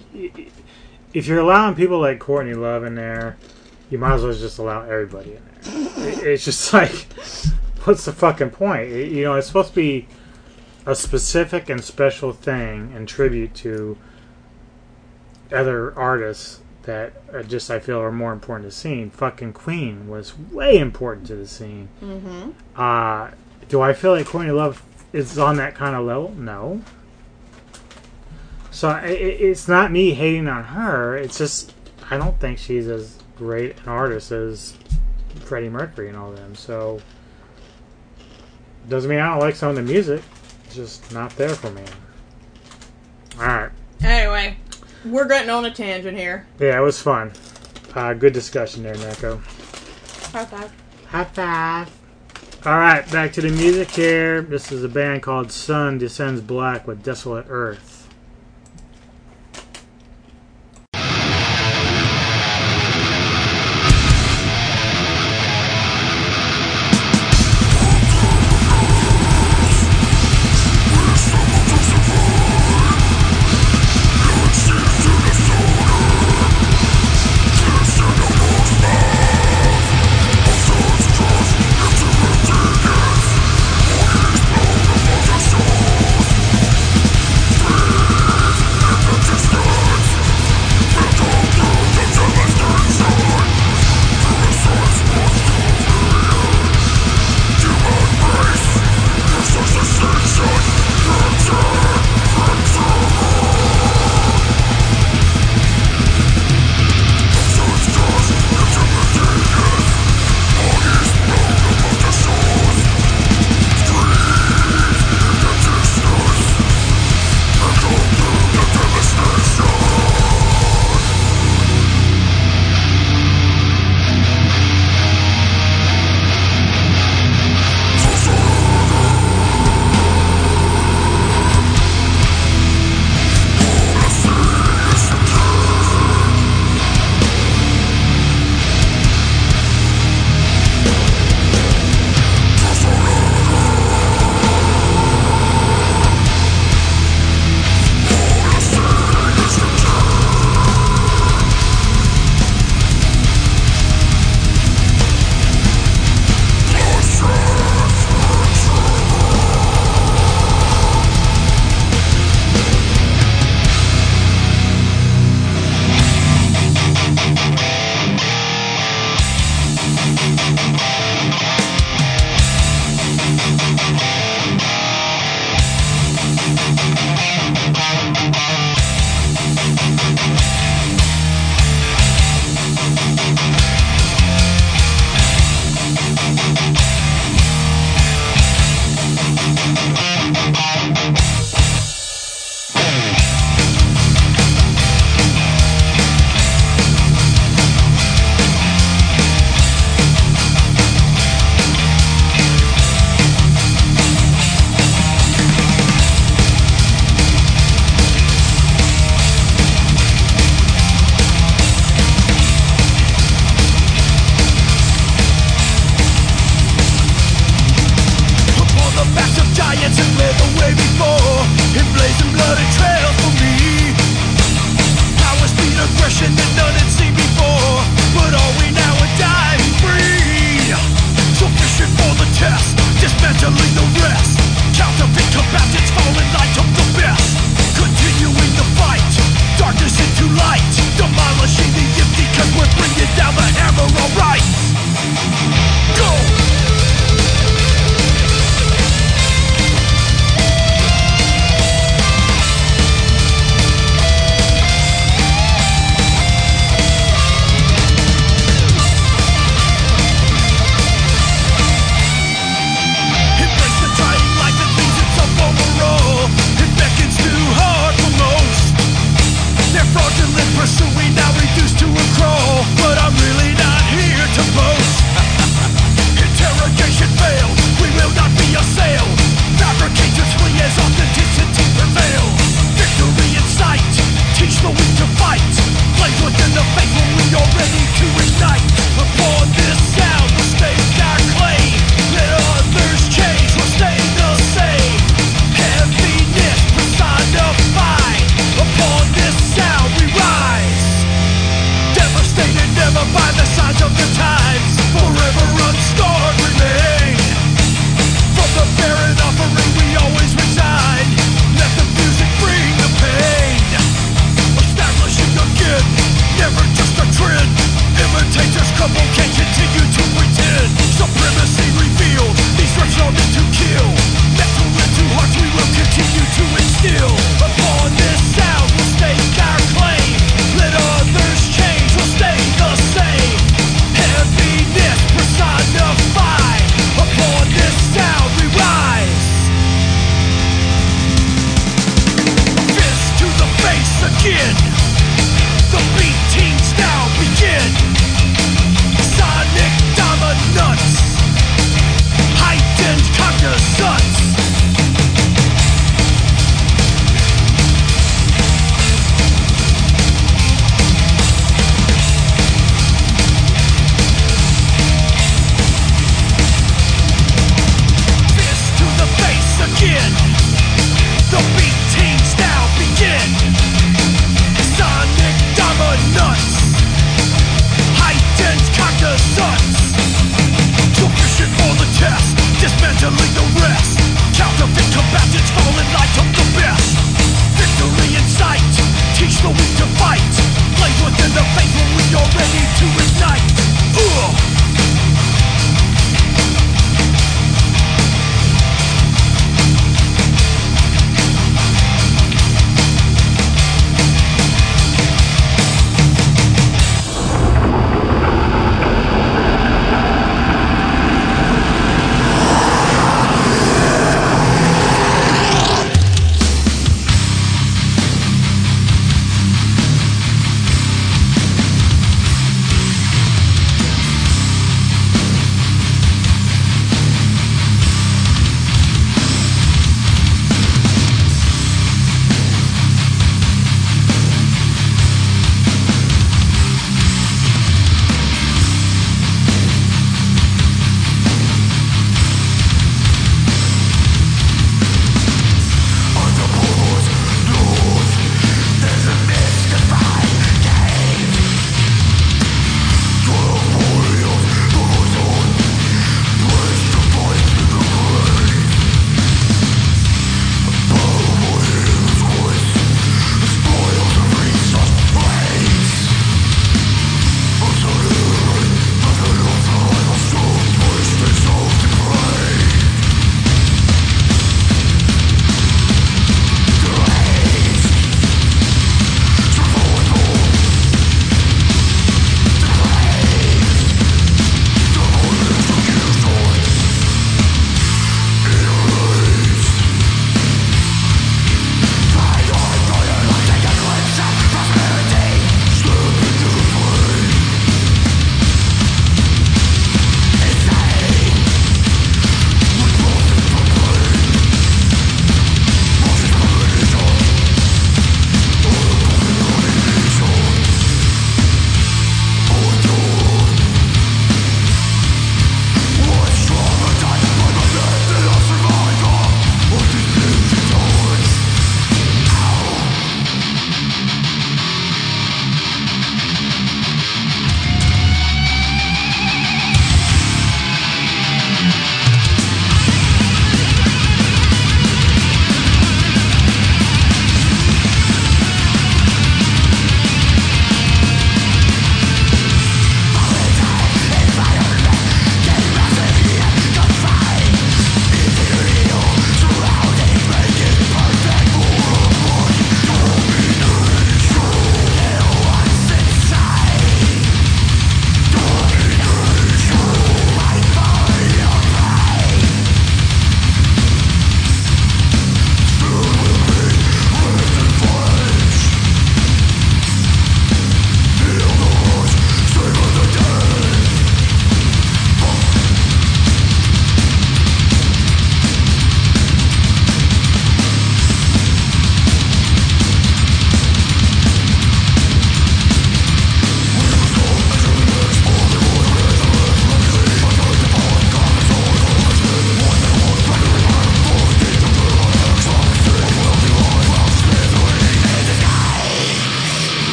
if you're allowing people like Courtney Love in there, you might as well just allow everybody in there. It- it's just like, what's the fucking point? It- you know, it's supposed to be a specific and special thing and tribute to other artists that are just I feel are more important to the scene. Fucking Queen was way important to the scene. Mm-hmm. Uh, do I feel like Courtney Love is on that kind of level? No. So i i- it's not me hating on her. It's just I don't think she's as great an artist as Freddie Mercury and all them. So doesn't mean I don't like some of the music. It's just not there for me. All right. Anyway, we're getting on a tangent here. Yeah, it was fun. Uh, good discussion there, Neko. High five. High five. All right, back to the music here. This is a band called Sun Descends Black with Desolate Earth.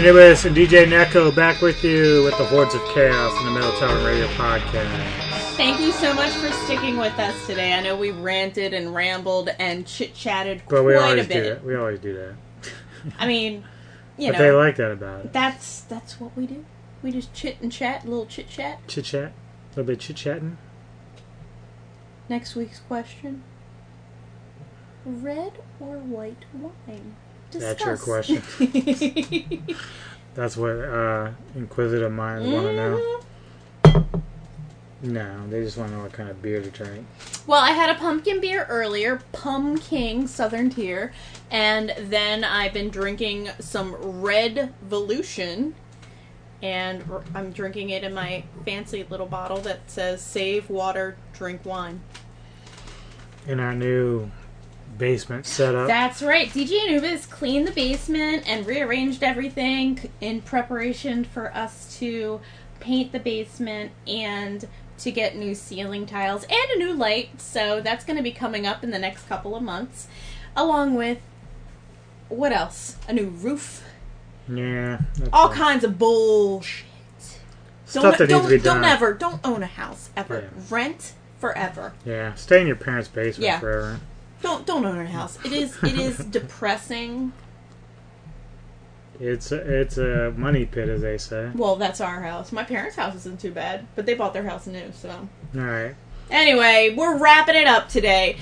Alright. DJ Anubis and DJ Neko back with you with the Hordes of Chaos in the Metal Tavern Radio podcast. Thank you so much for sticking with us today. I know we ranted and rambled and chit chatted But we quite a always do that. We always do that. I mean, you but know, they like that about it. that's that's what we do. We just chit and chat, a little chit chat. Chit chat. A little bit chit chatting. Next week's question: Red or white wine? That's your question. That's what uh, inquisitive minds want to know. Mm-hmm. No, they just want to know what kind of beer to drink. Well, I had a pumpkin beer earlier, Pumking Southern Tier, and then I've been drinking some Red Volution, and I'm drinking it in my fancy little bottle that says "Save water, drink wine." In our new basement setup. That's right. DJ Anubis cleaned the basement and rearranged everything in preparation for us to paint the basement and to get new ceiling tiles and a new light. So that's going to be coming up in the next couple of months, along with what else? A new roof. yeah. All all. kinds of bullshit. Stuff don't, don't, don't ever, don't own a house ever. Yeah. Rent forever. Yeah, stay in your parents' basement Yeah. forever. Don't don't own a house. It is it is depressing. It's a, it's a money pit, as they say. Well, that's our house. My parents' house isn't too bad, but they bought their house new, so. All right. Anyway, we're wrapping it up today.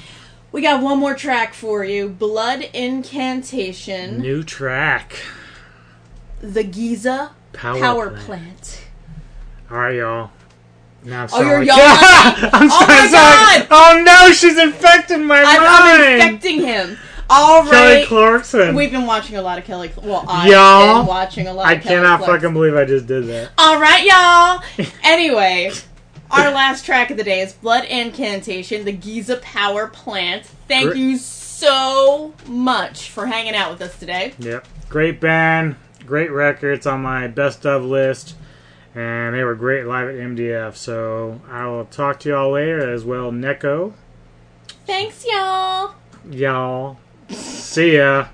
We got one more track for you Blood Incantation, New track. the Giza Power Power, Plant. Plant. All right, y'all. Now I'm Oh, you're sorry. yawning? I'm Oh so my sorry. God! Oh no, she's infecting my I'm, mind. I'm infecting him. All right. Kelly right. Clarkson. We've been watching a lot of Kelly. Well, I've Y'all, been watching a lot. I Kelly cannot Clarkson. fucking believe I just did that. All right, y'all. Anyway, our last track of the day is Blood Incantation, the Giza Power Plant. Thank Gr- you so much for hanging out with us today. Yep. Great band, great records on my best of list, and they were great live at MDF. So I will talk to y'all later as well. Neko, Thanks, y'all. y'all. See ya.